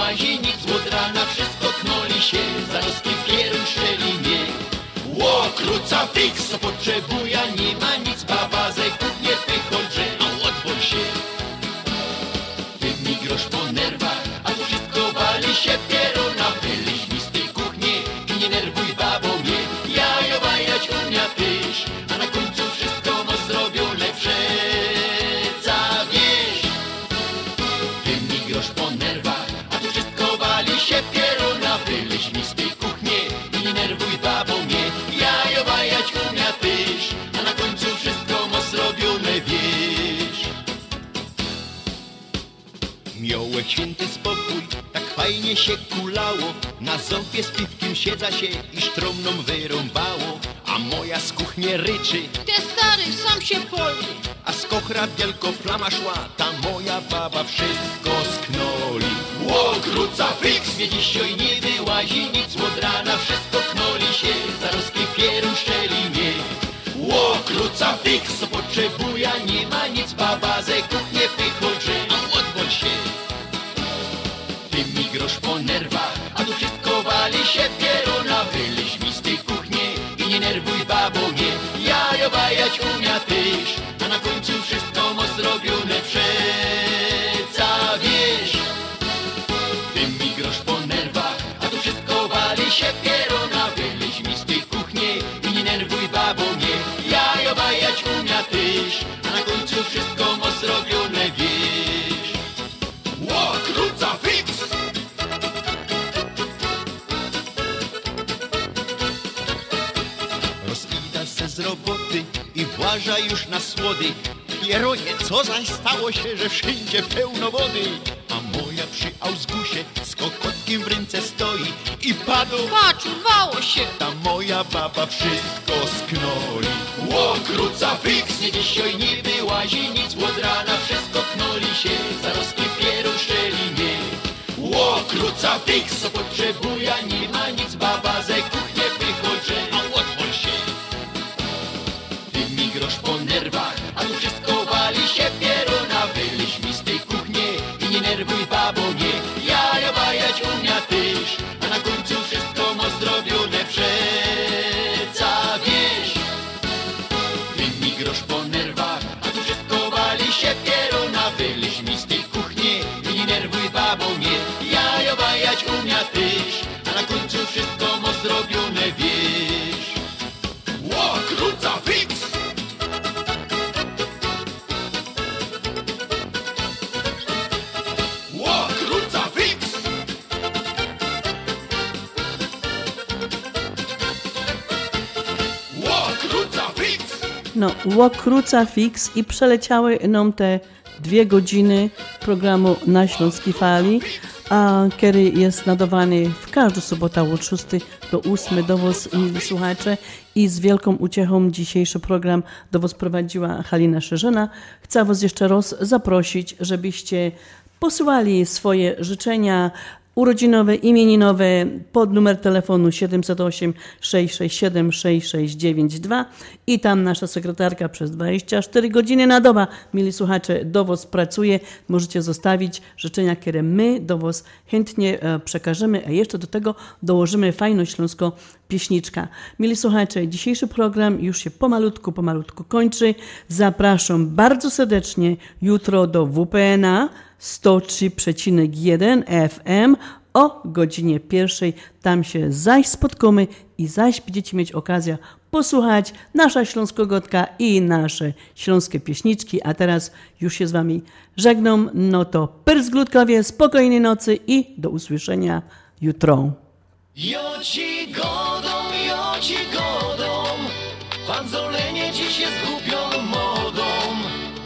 [SPEAKER 12] łazienic od wszystko knoli się, zaroski w pierwszelinie. Ło, kruca fix, potrzebuje nie Się kulało, na ząbie z piwkiem siedza się i sztrumną wyrąbało. A moja z kuchni ryczy,
[SPEAKER 33] Te stary, sam się poli.
[SPEAKER 12] A z kochra wielko flama szła, ta moja baba wszystko sknoli. Łokruca fix! Nie dziś oj nie wyłazi nic od rana, wszystko knoli się, zarosty pieru szczelinie. Łokruca fix! Co potrzebuje, nie ma nic, baba ze kuchni. młody. Pieronie, co zaś stało się, że wszędzie pełno wody? A moja przy Ausgusie z kokotkiem w ręce stoi i padło.
[SPEAKER 33] Patrz, urwało się.
[SPEAKER 12] Ta moja baba wszystko sknoli. Łokruca fiksnie dzisiaj nie wyłazi nic, od rana wszystko knoli się, zarostki pieruszeli nie. Łokruca fikso potrzebuje, nie ma nic, baba zeku Łokrucafix i
[SPEAKER 2] przeleciały nam te dwie godziny programu na Śląskiej Fali, a który jest nadawany w każdą sobotę od 6 do 8 do Was, mili słuchacze. I z wielką uciechą dzisiejszy program do Was prowadziła Halina Szerzyna. Chcę Was jeszcze raz zaprosić, żebyście posyłali swoje życzenia, urodzinowe, imieninowe pod numer telefonu 708 667 6692 i tam nasza sekretarka przez 24 godziny na doba, mili słuchacze, do Was pracuje. Możecie zostawić życzenia, które my do Was chętnie e, przekażemy, a jeszcze do tego dołożymy fajną śląską pieśniczka. Mili słuchacze, dzisiejszy program już się pomalutku, pomalutku kończy. Zapraszam bardzo serdecznie jutro do WPNA 103,1 FM o godzinie pierwszej. Tam się zaś spotkamy i zaś będziecie mieć okazję posłuchać nasza Śląskogotka i nasze śląskie pieśniczki. A teraz już się z Wami żegnam. No to pyrz spokojnej nocy i do usłyszenia jutro.
[SPEAKER 21] Jo ci godą, jo ci godą, fanzolenie dziś jest głupią modą.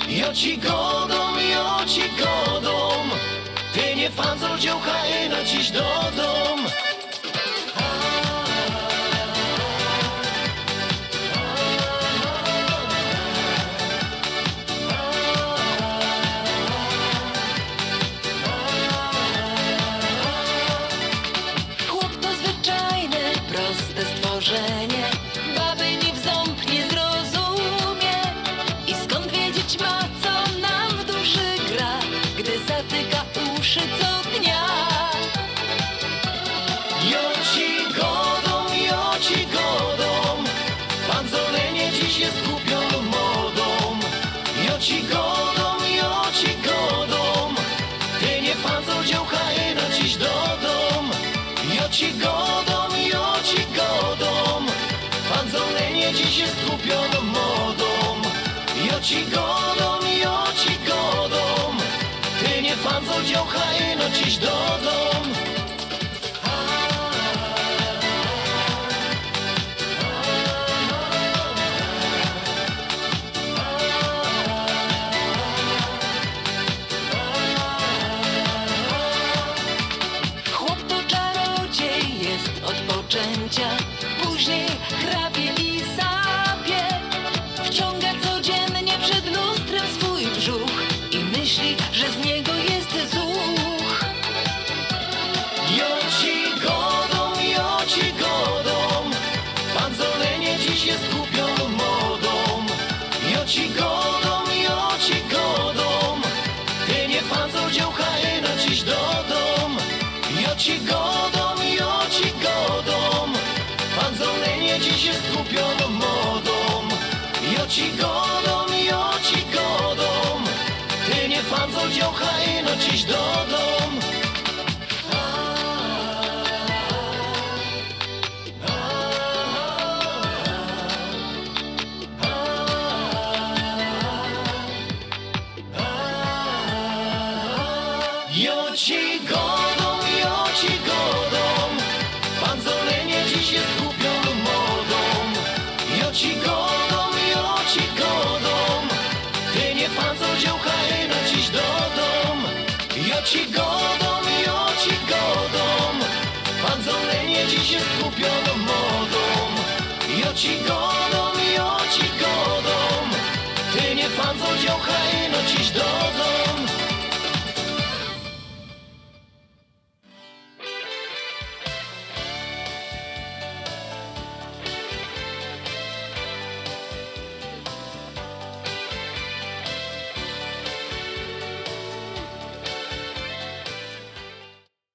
[SPEAKER 21] Jo ci godą, do dom.